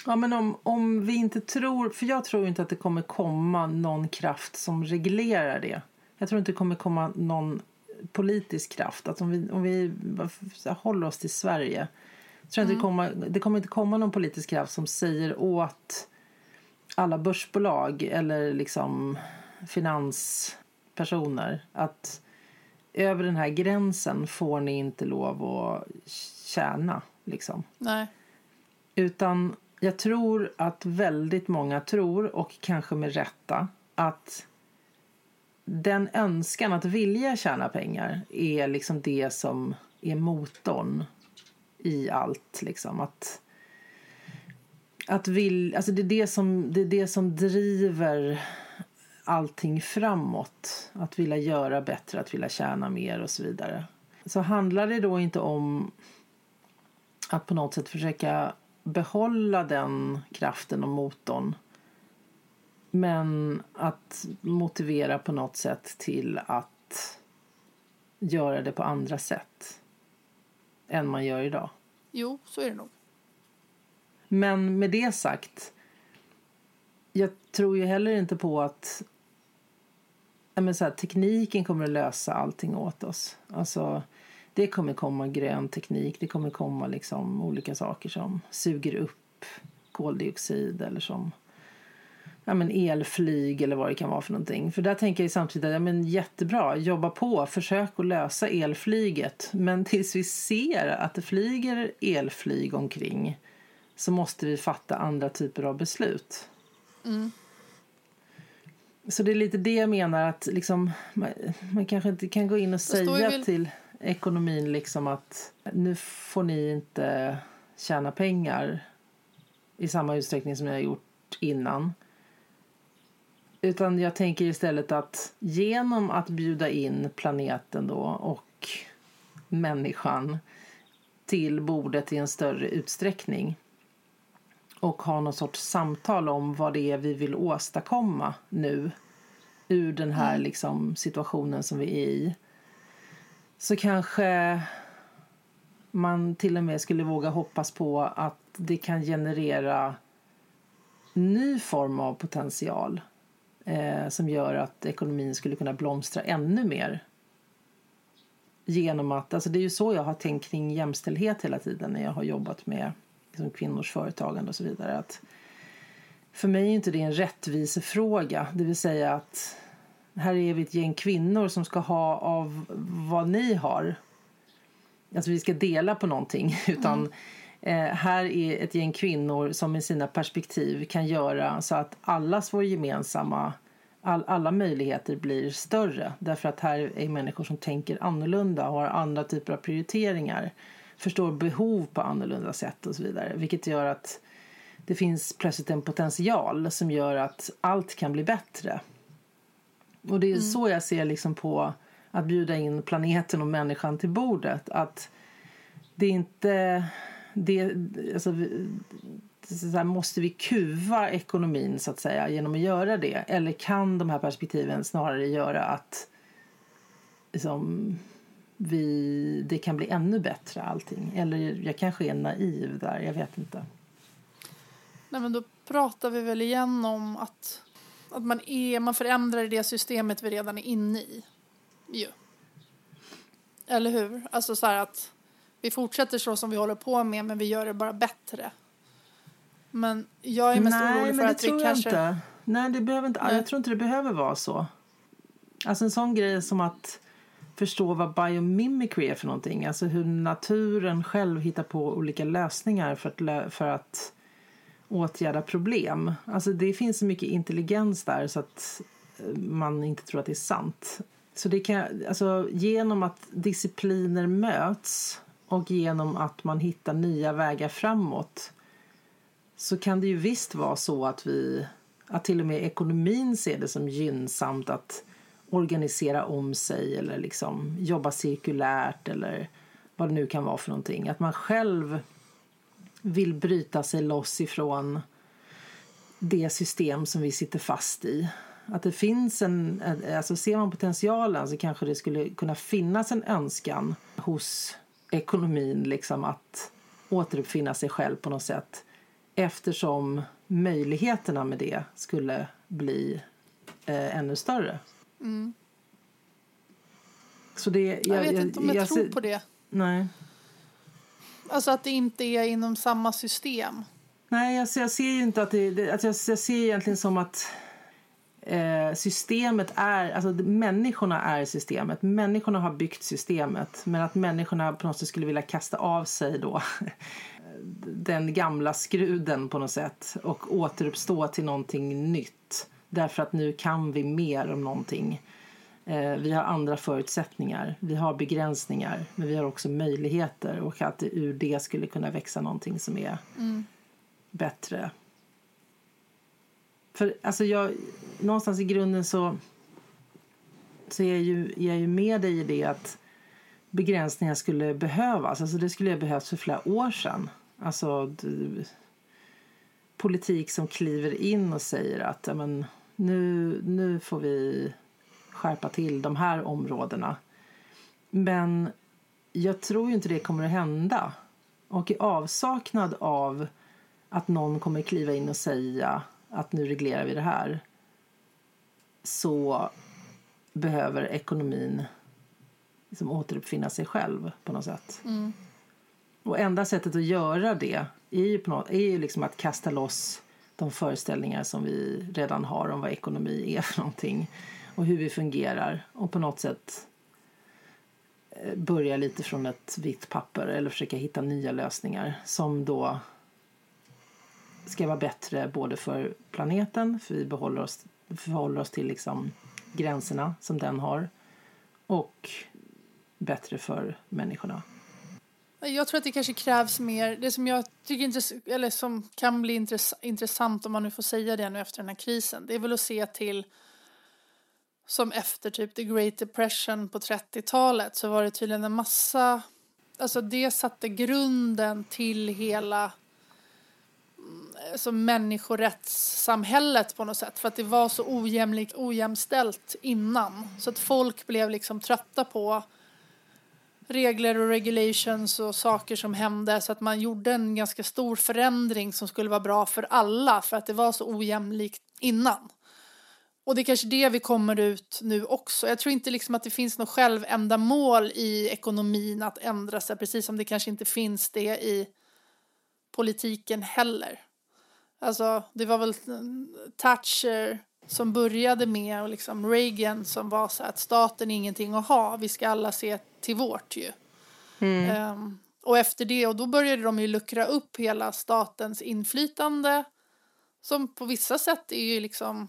[SPEAKER 1] Ja, men om, om vi inte tror, för jag tror inte att det kommer komma någon kraft som reglerar det. Jag tror inte det kommer komma någon politisk kraft. Att om vi, om vi håller oss till Sverige. tror mm. det, kommer, det kommer inte komma någon politisk kraft som säger åt alla börsbolag eller liksom finanspersoner att över den här gränsen får ni inte lov att tjäna. Liksom.
[SPEAKER 2] Nej.
[SPEAKER 1] Utan Jag tror att väldigt många tror, och kanske med rätta, att den önskan att vilja tjäna pengar är liksom det som är motorn i allt. Liksom. Att, att vill, alltså det, är det, som, det är det som driver allting framåt. Att vilja göra bättre, att vilja tjäna mer och så vidare. Så handlar det då inte om att på något sätt försöka behålla den kraften och motorn men att motivera på något sätt till att göra det på andra sätt än man gör idag.
[SPEAKER 2] Jo, så är det nog.
[SPEAKER 1] Men med det sagt, jag tror ju heller inte på att men så här, tekniken kommer att lösa allting åt oss. Alltså, det kommer komma grön teknik, det kommer komma liksom olika saker som suger upp koldioxid eller som ja, men elflyg eller vad det kan vara för någonting. För där tänker jag samtidigt, ja, men jättebra, jobba på, försök att lösa elflyget. Men tills vi ser att det flyger elflyg omkring så måste vi fatta andra typer av beslut.
[SPEAKER 2] Mm.
[SPEAKER 1] Så det är lite det jag menar att liksom, man, man kanske inte kan gå in och säga väl... till ekonomin liksom att nu får ni inte tjäna pengar i samma utsträckning som ni har gjort innan. Utan jag tänker istället att genom att bjuda in planeten då och människan till bordet i en större utsträckning och ha någon sorts samtal om vad det är vi vill åstadkomma nu ur den här mm. liksom, situationen som vi är i så kanske man till och med skulle våga hoppas på att det kan generera ny form av potential eh, som gör att ekonomin skulle kunna blomstra ännu mer. Genom att, alltså det är ju så jag har tänkt kring jämställdhet hela tiden när jag har jobbat med liksom, kvinnors företagande och så vidare. Att för mig är inte det en rättvisefråga, det vill säga att här är vi ett gäng kvinnor som ska ha av vad ni har. Alltså vi ska dela på någonting. Utan mm. eh, här är ett gäng kvinnor som med sina perspektiv kan göra så att allas vår gemensamma all, alla möjligheter blir större. Därför att här är människor som tänker annorlunda och har andra typer av prioriteringar. Förstår behov på annorlunda sätt och så vidare. Vilket gör att det finns plötsligt en potential som gör att allt kan bli bättre. Och det är mm. så jag ser liksom på att bjuda in planeten och människan till bordet. Att det är inte... Det, alltså, så här, måste vi kuva ekonomin så att säga genom att göra det? Eller kan de här perspektiven snarare göra att liksom, vi, det kan bli ännu bättre allting? Eller jag kanske är naiv där, jag vet inte.
[SPEAKER 2] Nej men då pratar vi väl igen om att att man, är, man förändrar det systemet vi redan är inne i. Ju. Eller hur? Alltså så här att vi fortsätter så som vi håller på med men vi gör det bara bättre. Men jag är mest
[SPEAKER 1] Nej,
[SPEAKER 2] orolig för att vi kanske...
[SPEAKER 1] Inte. Nej, det behöver inte. Nej. Jag tror inte det behöver vara så. Alltså en sån grej som att förstå vad biomimicry är för någonting. Alltså hur naturen själv hittar på olika lösningar för att, för att åtgärda problem. Alltså det finns så mycket intelligens där så att eh, man inte tror att det är sant. Så det kan, alltså, genom att discipliner möts och genom att man hittar nya vägar framåt så kan det ju visst vara så att vi att till och med ekonomin ser det som gynnsamt att organisera om sig eller liksom jobba cirkulärt eller vad det nu kan vara för någonting. Att man själv vill bryta sig loss ifrån det system som vi sitter fast i. Att det finns en, alltså ser man potentialen så kanske det skulle kunna finnas en önskan hos ekonomin liksom att återuppfinna sig själv på något sätt eftersom möjligheterna med det skulle bli eh, ännu större.
[SPEAKER 2] Mm.
[SPEAKER 1] Så det,
[SPEAKER 2] jag, jag vet inte om jag, jag tror på det.
[SPEAKER 1] Nej.
[SPEAKER 2] Alltså att det inte är inom samma system.
[SPEAKER 1] Nej, alltså jag ser ju inte att det... det alltså jag, jag ser egentligen som att eh, systemet är... Alltså människorna är systemet. Människorna har byggt systemet. Men att människorna på något sätt skulle vilja kasta av sig då den gamla skruden på något sätt och återuppstå till någonting nytt. Därför att nu kan vi mer om någonting. Eh, vi har andra förutsättningar, vi har begränsningar men vi har också möjligheter och att det ur det skulle kunna växa någonting som är mm. bättre. För alltså jag, någonstans i grunden så, så är jag ju, är jag ju med dig i det att begränsningar skulle behövas. Alltså det skulle ha behövts för flera år sedan. Alltså politik som kliver in och säger att men, nu, nu får vi skärpa till de här områdena. Men jag tror ju inte det kommer att hända. Och i avsaknad av att någon kommer kliva in och säga att nu reglerar vi det här så behöver ekonomin liksom återuppfinna sig själv på något sätt. Mm. Och enda sättet att göra det är ju, på något, är ju liksom att kasta loss de föreställningar som vi redan har om vad ekonomi är för någonting och hur vi fungerar och på något sätt eh, börja lite från ett vitt papper eller försöka hitta nya lösningar som då ska vara bättre både för planeten, för vi behåller oss, förhåller oss till liksom gränserna som den har och bättre för människorna.
[SPEAKER 2] Jag tror att det kanske krävs mer, det som jag tycker eller som kan bli intressant om man nu får säga det nu efter den här krisen, det är väl att se till som efter typ the great depression på 30-talet så var det tydligen en massa, alltså det satte grunden till hela alltså människorättssamhället på något sätt för att det var så ojämlikt, ojämställt innan. Så att folk blev liksom trötta på regler och regulations och saker som hände så att man gjorde en ganska stor förändring som skulle vara bra för alla för att det var så ojämlikt innan. Och det är kanske det vi kommer ut nu också. Jag tror inte liksom att det finns något självändamål i ekonomin att ändra sig precis som det kanske inte finns det i politiken heller. Alltså det var väl mm, Thatcher som började med och liksom Reagan som var så att staten är ingenting att ha, vi ska alla se till vårt ju. Mm. Um, och efter det, och då började de ju luckra upp hela statens inflytande som på vissa sätt är ju liksom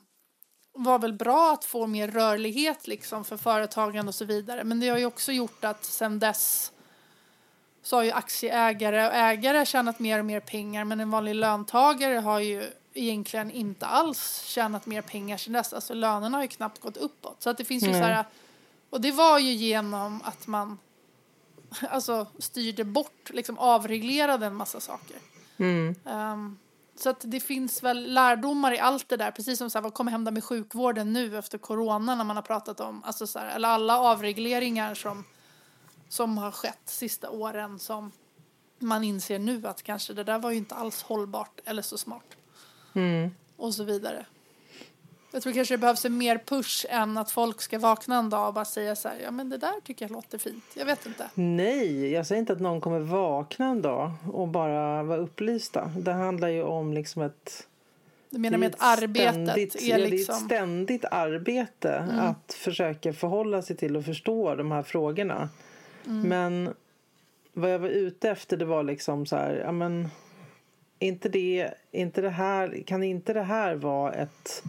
[SPEAKER 2] var väl bra att få mer rörlighet liksom för företagen och så vidare. Men det har ju också gjort att sen dess så har ju aktieägare och ägare tjänat mer och mer pengar men en vanlig löntagare har ju egentligen inte alls tjänat mer pengar sen dess. Alltså lönerna har ju knappt gått uppåt. Så att det finns ju mm. så här, och det var ju genom att man alltså styrde bort, liksom avreglerade en massa saker. Mm. Um, så att det finns väl lärdomar i allt det där, precis som så här, vad kommer hända med sjukvården nu efter corona när man har pratat om, alltså så här, eller alla avregleringar som, som har skett sista åren som man inser nu att kanske det där var ju inte alls hållbart eller så smart. Mm. Och så vidare. Jag tror kanske det behövs en mer push än att folk ska vakna en dag och bara säga så här, ja men det där tycker jag låter fint. Jag vet inte.
[SPEAKER 1] Nej, jag säger inte att någon kommer vakna en dag och bara vara upplysta. Det handlar ju om liksom ett
[SPEAKER 2] du menar med att arbetet
[SPEAKER 1] ständigt, är liksom... Ja, det är ett liksom- ständigt arbete mm. att försöka förhålla sig till och förstå de här frågorna. Mm. Men vad jag var ute efter det var liksom så här, ja men inte det, inte det här, kan inte det här vara ett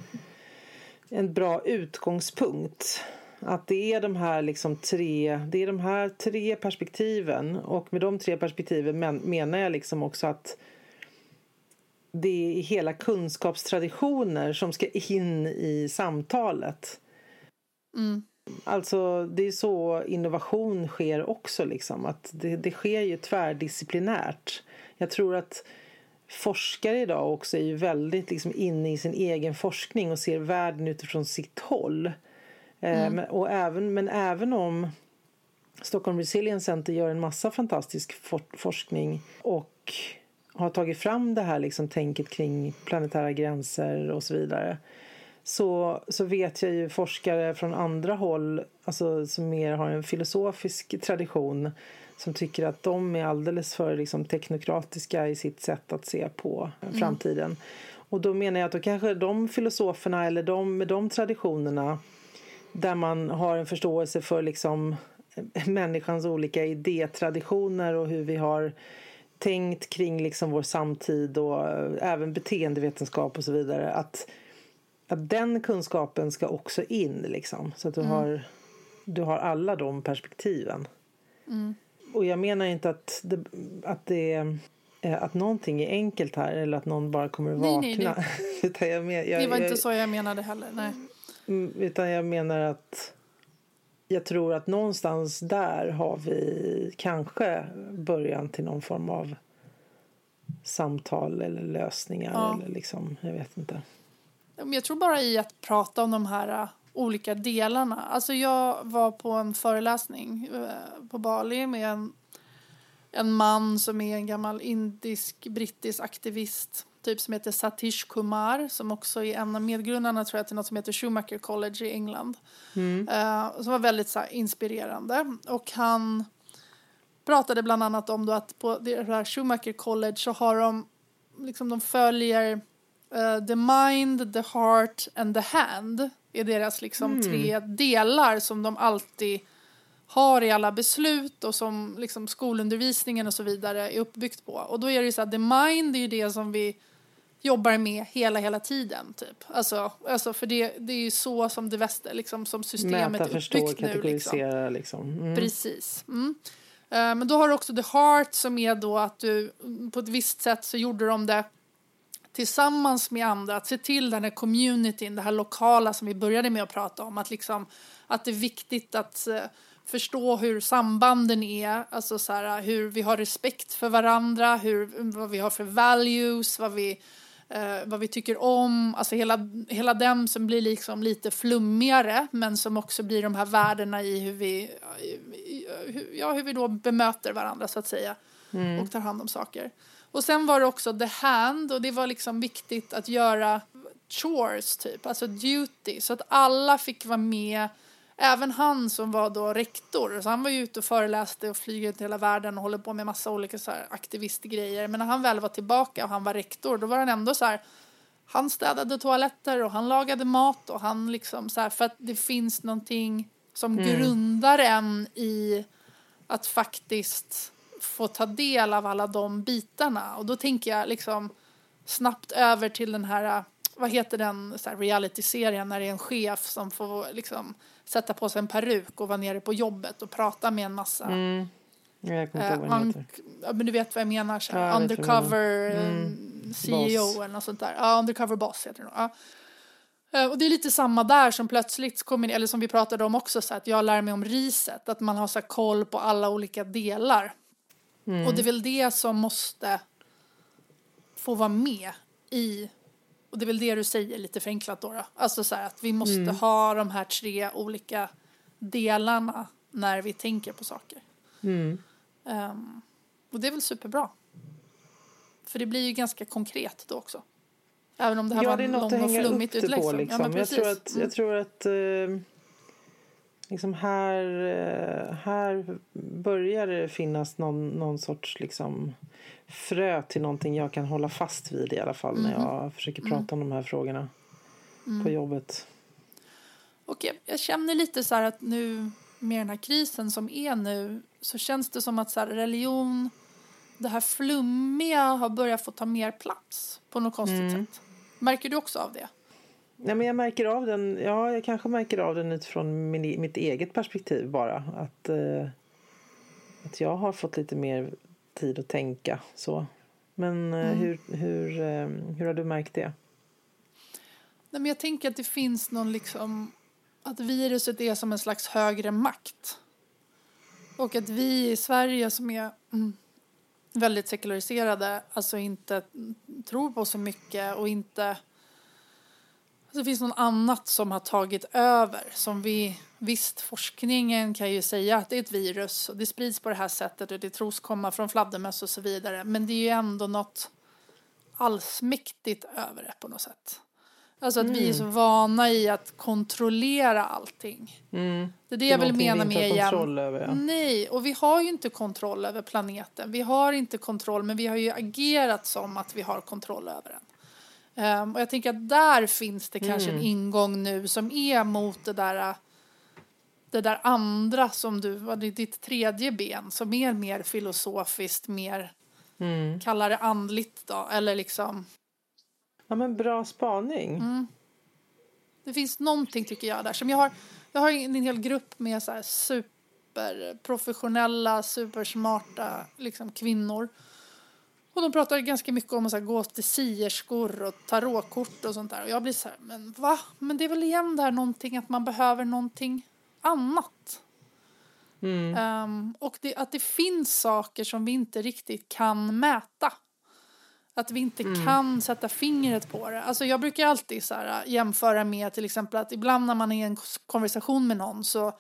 [SPEAKER 1] en bra utgångspunkt. Att det är de här liksom tre, det är de här tre perspektiven och med de tre perspektiven men, menar jag liksom också att det är hela kunskapstraditioner som ska in i samtalet. Mm. Alltså det är så innovation sker också liksom att det, det sker ju tvärdisciplinärt. Jag tror att forskare idag också är ju väldigt liksom inne i sin egen forskning och ser världen utifrån sitt håll. Eh, mm. men, och även, men även om Stockholm Resilience Center gör en massa fantastisk for forskning och har tagit fram det här liksom tänket kring planetära gränser och så vidare så, så vet jag ju forskare från andra håll alltså, som mer har en filosofisk tradition som tycker att de är alldeles för liksom, teknokratiska i sitt sätt att se på mm. framtiden. Och då menar jag att då kanske de filosoferna eller de med de traditionerna där man har en förståelse för liksom människans olika idétraditioner och hur vi har tänkt kring liksom vår samtid och även beteendevetenskap och så vidare. Att, att den kunskapen ska också in liksom. Så att du, mm. har, du har alla de perspektiven. Mm. Och jag menar inte att det, att det att någonting är enkelt här eller att någon bara kommer att vakna. Nej, nej,
[SPEAKER 2] utan jag men, jag, det var jag, inte så jag menade heller. Nej.
[SPEAKER 1] Mm, utan jag menar att jag tror att någonstans där har vi kanske början till någon form av samtal eller lösningar. Ja. Eller liksom, jag vet inte.
[SPEAKER 2] Jag tror bara i att prata om de här olika delarna. Alltså jag var på en föreläsning äh, på Bali med en, en man som är en gammal indisk brittisk aktivist typ som heter Satish Kumar som också är en av medgrundarna tror jag till något som heter Schumacher College i England. Mm. Uh, som var väldigt så här, inspirerande. Och han pratade bland annat om då att på det här Schumacher College så har de liksom de följer uh, the mind, the heart and the hand är deras liksom mm. tre delar som de alltid har i alla beslut och som liksom skolundervisningen och så vidare är uppbyggt på. Och då är det ju så att the mind är ju det som vi jobbar med hela, hela tiden. Typ. Alltså, alltså för det, det är ju så som det väster, liksom, som systemet Mäta, är
[SPEAKER 1] förstå, uppbyggt nu. Liksom. liksom.
[SPEAKER 2] Mm. Precis. Mm. Uh, men då har du också the heart som är då att du på ett visst sätt så gjorde de det tillsammans med andra, att se till den här communityn, det här lokala som vi började med att prata om, att liksom att det är viktigt att uh, förstå hur sambanden är, alltså så här, hur vi har respekt för varandra, hur, vad vi har för values, vad vi eh, vad vi tycker om, alltså hela, hela den som blir liksom lite flummigare men som också blir de här värdena i hur vi, ja, hur vi då bemöter varandra så att säga mm. och tar hand om saker. Och sen var det också the hand och det var liksom viktigt att göra chores typ, alltså duty så att alla fick vara med Även han som var då rektor, så han var ju ute och föreläste och flyger ut hela världen och håller på med massa olika så här aktivistgrejer. Men när han väl var tillbaka och han var rektor, då var han ändå så här, han städade toaletter och han lagade mat och han liksom så här, för att det finns någonting som mm. grundar en i att faktiskt få ta del av alla de bitarna. Och då tänker jag liksom snabbt över till den här, vad heter den reality-serien när det är en chef som får liksom sätta på sig en peruk och vara nere på jobbet och prata med en massa
[SPEAKER 1] mm. Jag kommer inte ihåg vad
[SPEAKER 2] den heter. men du vet vad jag menar. Så ja, undercover mm. CEO boss. eller något sånt där. Ja, undercover boss heter det nog. Ja. Och det är lite samma där som plötsligt kommer, eller som vi pratade om också, så att jag lär mig om riset. Att man har så koll på alla olika delar. Mm. Och det är väl det som måste få vara med i och det är väl det du säger lite förenklat då. då. Alltså så här att vi måste mm. ha de här tre olika delarna när vi tänker på saker. Mm. Um, och det är väl superbra. För det blir ju ganska konkret då också. Även om det här ja, var en lång och flummigt. På,
[SPEAKER 1] liksom. ja, jag tror att, jag tror att uh, liksom här, uh, här börjar det finnas någon, någon sorts liksom frö till någonting jag kan hålla fast vid i alla fall mm. när mhm. jag försöker mm. prata mm. om de här frågorna mm. på jobbet.
[SPEAKER 2] Och jag, jag, känner lite så här att nu med den här krisen som är nu så känns det som att så här, religion, det här flummiga har börjat få ta mer plats på något konstigt mm. sätt. Märker du också av det?
[SPEAKER 1] Nej, men jag märker av den, ja, jag kanske märker av den utifrån min, mitt eget perspektiv bara. Att, eh, att jag har fått lite mer tid att tänka så. Men eh, mm. hur, hur, eh, hur har du märkt det?
[SPEAKER 2] Nej, men jag tänker att det finns någon liksom att viruset är som en slags högre makt. Och att vi i Sverige som är mm, väldigt sekulariserade alltså inte tror på så mycket och inte... Det finns något annat som har tagit över som vi Visst, forskningen kan ju säga att det är ett virus och det sprids på det här sättet och det tros komma från fladdermöss och så vidare. Men det är ju ändå något allsmäktigt över det på något sätt. Alltså att mm. vi är så mm. vana i att kontrollera allting.
[SPEAKER 1] Mm.
[SPEAKER 2] Det är det, det jag vill mena med
[SPEAKER 1] igen. Över, ja.
[SPEAKER 2] Nej, och vi har ju inte kontroll över planeten. Vi har inte kontroll, men vi har ju agerat som att vi har kontroll över den. Um, och jag tänker att där finns det kanske mm. en ingång nu som är mot det där det där andra som du, ditt tredje ben, som är mer filosofiskt, mer
[SPEAKER 1] Mm.
[SPEAKER 2] kalla det andligt då, eller liksom.
[SPEAKER 1] Ja men bra spaning.
[SPEAKER 2] Mm. Det finns någonting tycker jag där som jag har. Jag har en, hel grupp med så här superprofessionella, supersmarta liksom kvinnor. Och de pratar ganska mycket om att här, gå till sierskor och tarotkort och sånt där. Och jag blir så här, men va? Men det är väl igen där någonting att man behöver någonting annat.
[SPEAKER 1] Mm.
[SPEAKER 2] Um, och det, att det finns saker som vi inte riktigt kan mäta. Att vi inte
[SPEAKER 1] Mm.
[SPEAKER 2] kan sätta fingret på det. Alltså jag brukar alltid så här, jämföra med till exempel att ibland när man är i en konversation med någon så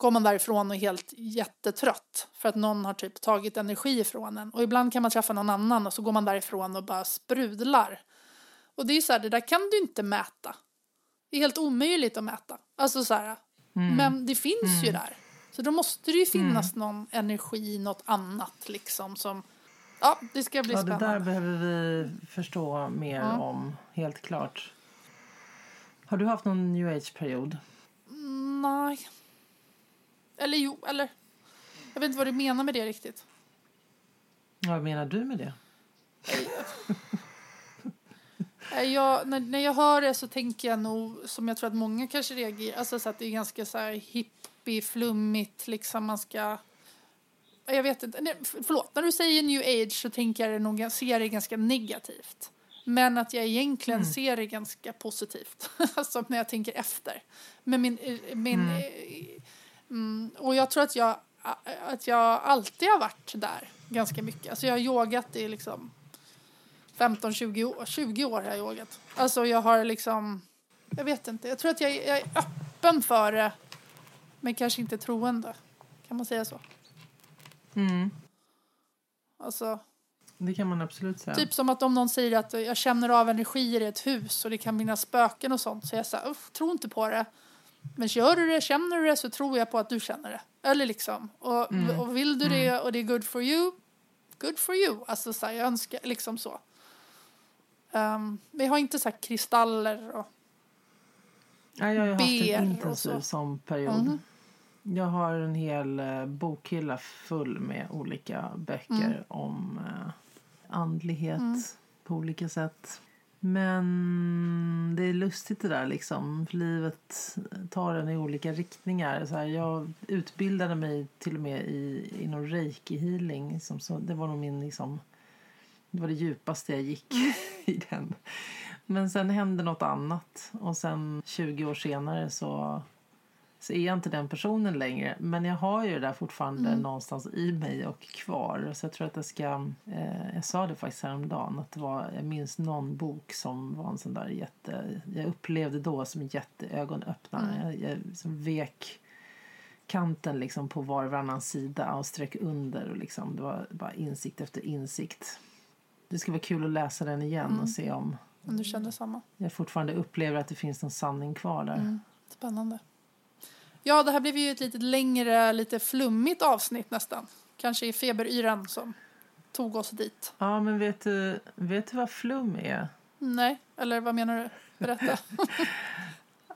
[SPEAKER 2] går man därifrån och är helt jättetrött för att någon har typ tagit energi ifrån en. Och ibland kan man träffa någon annan och så går man därifrån och bara sprudlar. Och det är ju så här, det där kan du inte mäta. Det är helt omöjligt att mäta. Alltså så här,
[SPEAKER 1] Mm.
[SPEAKER 2] men det finns ju där. Så då måste det ju finnas någon energi, något annat liksom som... Ja, det ska bli
[SPEAKER 1] Ja, det
[SPEAKER 2] spännande.
[SPEAKER 1] där behöver vi förstå mer
[SPEAKER 2] Ja.
[SPEAKER 1] om, helt klart. Har du haft någon new age-period?
[SPEAKER 2] Mm, Nej. Eller jo, eller... Jag vet inte vad du menar med det riktigt.
[SPEAKER 1] Vad menar du med det?
[SPEAKER 2] Jag, när, när jag hör det så tänker jag nog, som jag tror att många kanske reagerar, alltså så att det är ganska så här hippie, flummigt, liksom man ska... Jag vet inte, nej, förlåt, när du säger new age så tänker jag det nog, ser det ganska negativt. Men att jag egentligen ser det ganska positivt, alltså när jag tänker efter. Men min, eh, min, eh, mm, och jag tror att jag, att jag alltid har varit där ganska mycket. Alltså jag har yogat i liksom 15-20 år. 20 år har jag yogat. Alltså jag har liksom, jag vet inte, jag tror att jag, jag är öppen för det. Men kanske inte troende. Kan man säga så?
[SPEAKER 1] Mm.
[SPEAKER 2] Alltså,
[SPEAKER 1] Det kan man absolut säga.
[SPEAKER 2] typ som att om någon säger att jag känner av energier i ett hus och det kan finnas spöken och sånt. Så jag säger, tror inte på det. Men gör du det, känner du det så tror jag på att du känner det. Eller liksom. Och,
[SPEAKER 1] Mm.
[SPEAKER 2] och vill du det och det är good for you, good for you. Alltså så här, jag önskar liksom så. Um, men jag har inte så här kristaller och
[SPEAKER 1] Nej, jag har haft en intensiv
[SPEAKER 2] så.
[SPEAKER 1] sån period.
[SPEAKER 2] Mhm.
[SPEAKER 1] Jag har en hel eh, bokhylla full med olika böcker
[SPEAKER 2] Mm.
[SPEAKER 1] om eh, andlighet på olika sätt. Men det är lustigt det där liksom. För Livet tar en i olika riktningar. Så här, jag utbildade mig till och med i, inom reiki healing. Liksom, så det var nog min liksom, det var det djupaste jag gick i den. Men sen hände något annat och sen 20 år senare så, så är jag inte den personen längre. Men jag har ju det där fortfarande någonstans i mig och kvar. Så jag tror att jag ska, eh, jag sa det faktiskt häromdagen att det var, jag minns någon bok som var en sån där jätte, jag upplevde då som jätteögonöppnare. Jag, jag som vek kanten liksom på var och varannan sida och strök under och liksom det var bara insikt efter insikt. Det ska vara kul att läsa den igen och se om
[SPEAKER 2] om du känner samma.
[SPEAKER 1] jag fortfarande upplever att det finns någon sanning kvar där.
[SPEAKER 2] Spännande. Ja, det här blev ju ett lite längre, lite flummigt avsnitt nästan. Kanske i feberyran som tog oss dit.
[SPEAKER 1] Ja, men vet du, vet du vad flum är?
[SPEAKER 2] Nej, eller vad menar du? Berätta.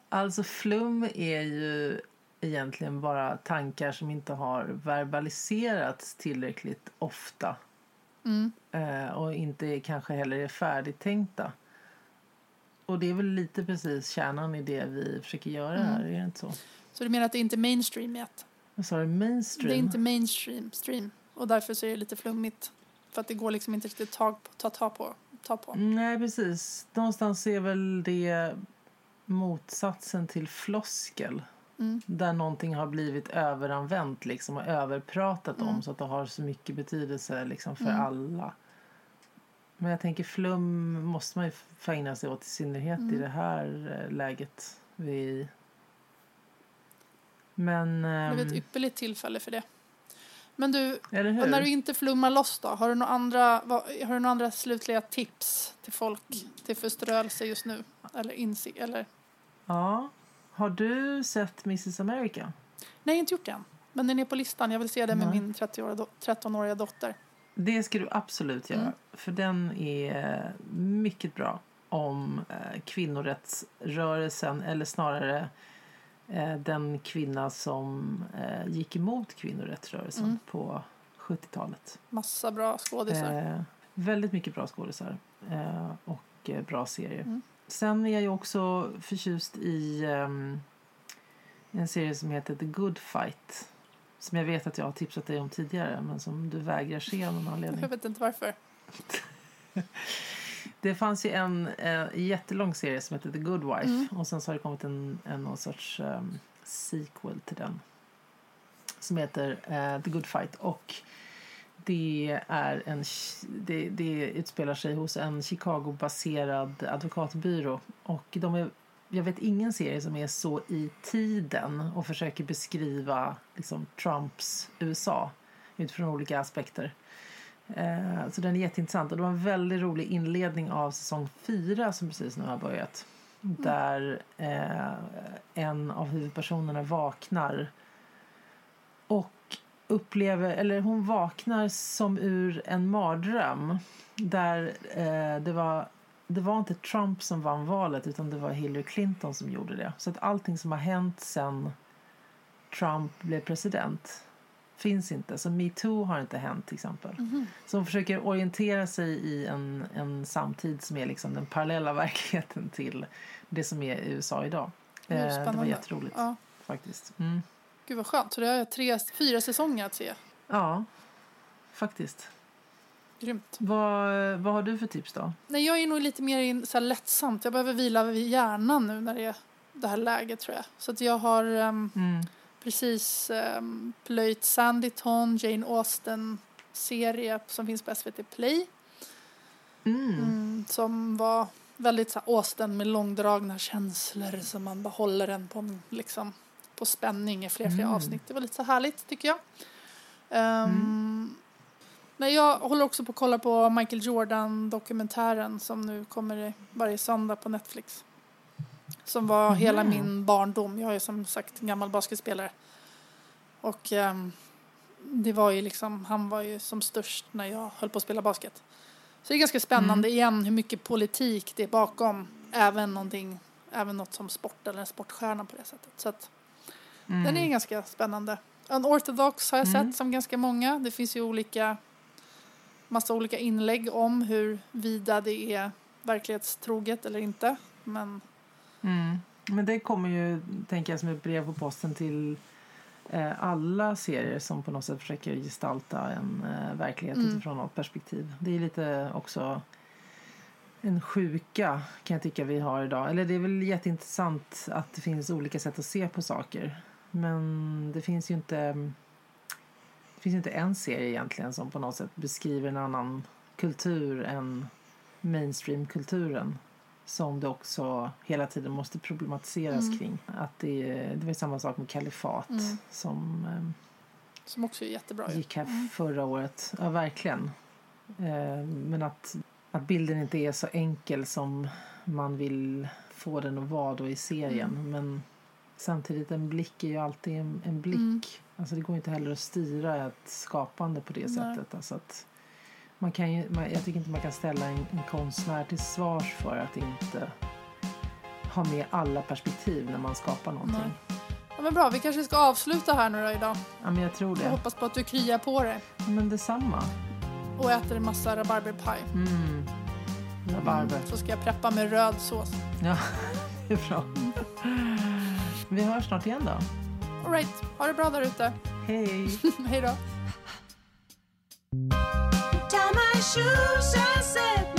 [SPEAKER 1] Alltså flum är ju egentligen bara tankar som inte har verbaliserats tillräckligt ofta.
[SPEAKER 2] Mm.
[SPEAKER 1] Eh, och inte kanske heller är färdigtänkta. Och det är väl lite precis kärnan i det vi försöker göra här, är det inte så?
[SPEAKER 2] Så du menar att det inte är mainstream yet?
[SPEAKER 1] Vad sa du? Mainstream?
[SPEAKER 2] Det är inte mainstream, stream. Och därför så är det lite flummigt. För att det går liksom inte riktigt tag på, ta, ta på. Ta på.
[SPEAKER 1] Nej, precis. Någonstans är väl det motsatsen till floskel.
[SPEAKER 2] Mm.
[SPEAKER 1] Där någonting har blivit överanvänt liksom, och överpratat om så att det har så mycket betydelse liksom, för alla. Men jag tänker flum måste man ju ägna sig åt i synnerhet i det här eh, läget vi är i. Men...
[SPEAKER 2] Det blev ett
[SPEAKER 1] ehm,
[SPEAKER 2] ypperligt tillfälle för det. Men du, när du inte flummar loss då? Har du några andra, har du några andra slutliga tips till folk till förströelse just nu? Eller insikt? Eller?
[SPEAKER 1] Ja. Har du sett Mrs America?
[SPEAKER 2] Nej, inte gjort det än. Men den är på listan. Jag vill se den med
[SPEAKER 1] Nej.
[SPEAKER 2] min 30-åriga do- 13-åriga dotter.
[SPEAKER 1] Det ska du absolut göra.
[SPEAKER 2] Mm.
[SPEAKER 1] För den är mycket bra om eh, kvinnorättsrörelsen eller snarare den kvinna som eh, gick emot kvinnorättsrörelsen
[SPEAKER 2] Mm.
[SPEAKER 1] på 70-talet.
[SPEAKER 2] Massa bra skådisar.
[SPEAKER 1] Eh, väldigt mycket bra skådisar eh, och eh, bra serier.
[SPEAKER 2] Mm.
[SPEAKER 1] Sen är jag ju också förtjust i en serie som heter The Good Fight. Som jag vet att jag har tipsat dig om tidigare men som du vägrar se av någon anledning.
[SPEAKER 2] Jag vet inte varför.
[SPEAKER 1] Det fanns ju en eh, jättelång serie som heter The Good Wife
[SPEAKER 2] Mm.
[SPEAKER 1] och sen så har det kommit en, en någon sorts ehm, sequel till den som heter eh, The Good Fight och det är en det, det utspelar sig hos en Chicago-baserad advokatbyrå och de är jag vet ingen serie som är så i tiden och försöker beskriva liksom, Trumps USA utifrån olika aspekter. Eh, så den är jätteintressant. Och det var en väldigt rolig inledning av säsong fyra som precis nu har börjat. Där eh, en av huvudpersonerna vaknar och upplever, eller hon vaknar som ur en mardröm. Där eh, det var det var inte Trump som vann valet utan det var Hillary Clinton som gjorde det. Så att allting som har hänt sen Trump blev president finns inte. Så metoo har inte hänt till exempel.
[SPEAKER 2] Mhm.
[SPEAKER 1] Så hon försöker orientera sig i en, en samtid som är liksom den parallella verkligheten till det som är USA idag. Eh, det var jätteroligt
[SPEAKER 2] Ja.
[SPEAKER 1] faktiskt. Mm.
[SPEAKER 2] Gud vad skönt. Så det är tre, fyra säsonger att se.
[SPEAKER 1] Ja, faktiskt.
[SPEAKER 2] Grymt.
[SPEAKER 1] Vad, vad har du för tips då?
[SPEAKER 2] Nej, jag är nog lite mer in, så här lättsamt. Jag behöver vila vid hjärnan nu när det är det här läget tror jag. Så att jag har ehm,
[SPEAKER 1] Mm.
[SPEAKER 2] Precis um, plöjt Sanditon, Jane Austen-serie som finns på SVT Play.
[SPEAKER 1] Mm.
[SPEAKER 2] Mm, som var väldigt så här, Austen med långdragna känslor som man bara håller en på, liksom, på spänning i flera, flera
[SPEAKER 1] Mm.
[SPEAKER 2] avsnitt. Det var lite så härligt tycker jag. Um, Men jag håller också på att kolla på Michael Jordan-dokumentären som nu kommer varje söndag på Netflix. Som var hela
[SPEAKER 1] Mhm.
[SPEAKER 2] min barndom. Jag är som sagt en gammal basketspelare. Och ehm, det var ju liksom, han var ju som störst när jag höll på att spela basket. Så det är ganska spännande igen hur mycket politik det är bakom även någonting, även något som sport eller en sportstjärna på det sättet. Så att
[SPEAKER 1] Mm.
[SPEAKER 2] den är ganska spännande. Unorthodox har jag
[SPEAKER 1] Mm.
[SPEAKER 2] sett som ganska många. Det finns ju olika, massa olika inlägg om hur vida det är verklighetstroget eller inte. Men
[SPEAKER 1] Mm. Men det kommer ju, tänker jag, som ett brev på posten till eh, alla serier som på något sätt försöker gestalta en eh, verklighet
[SPEAKER 2] Mm.
[SPEAKER 1] utifrån något perspektiv. Det är lite också en sjuka kan jag tycka vi har idag. Eller det är väl jätteintressant att det finns olika sätt att se på saker. Men det finns ju inte det finns inte en serie egentligen som på något sätt beskriver en annan kultur än mainstream-kulturen som det också hela tiden måste problematiseras
[SPEAKER 2] Mm.
[SPEAKER 1] kring. Att det, det var samma sak med Kalifat
[SPEAKER 2] Mm.
[SPEAKER 1] som eh,
[SPEAKER 2] som också är jättebra.
[SPEAKER 1] gick här
[SPEAKER 2] Mm.
[SPEAKER 1] förra året. Ja, verkligen. Eh, men att, att bilden inte är så enkel som man vill få den att vara då i serien.
[SPEAKER 2] Mm.
[SPEAKER 1] Men samtidigt, en blick är ju alltid en, en blick.
[SPEAKER 2] Mm.
[SPEAKER 1] Alltså det går inte heller att styra ett skapande på det
[SPEAKER 2] Nej.
[SPEAKER 1] sättet. Alltså att man kan ju, man, jag tycker inte man kan ställa en, en konstnär till svars för att inte ha med alla perspektiv när man skapar någonting.
[SPEAKER 2] Ja, men bra, vi kanske ska avsluta här nu då idag.
[SPEAKER 1] Ja, men jag tror
[SPEAKER 2] Jag
[SPEAKER 1] det.
[SPEAKER 2] hoppas på att du kryar på dig
[SPEAKER 1] Ja, Men detsamma.
[SPEAKER 2] och äter en massa rabarberpaj.
[SPEAKER 1] Mm. Rabarber.
[SPEAKER 2] Så ska jag preppa med röd sås.
[SPEAKER 1] Ja, det är bra. Vi hörs snart igen då.
[SPEAKER 2] All right, ha det bra där ute.
[SPEAKER 1] Hej!
[SPEAKER 2] Hej då.
[SPEAKER 3] Shoes, I.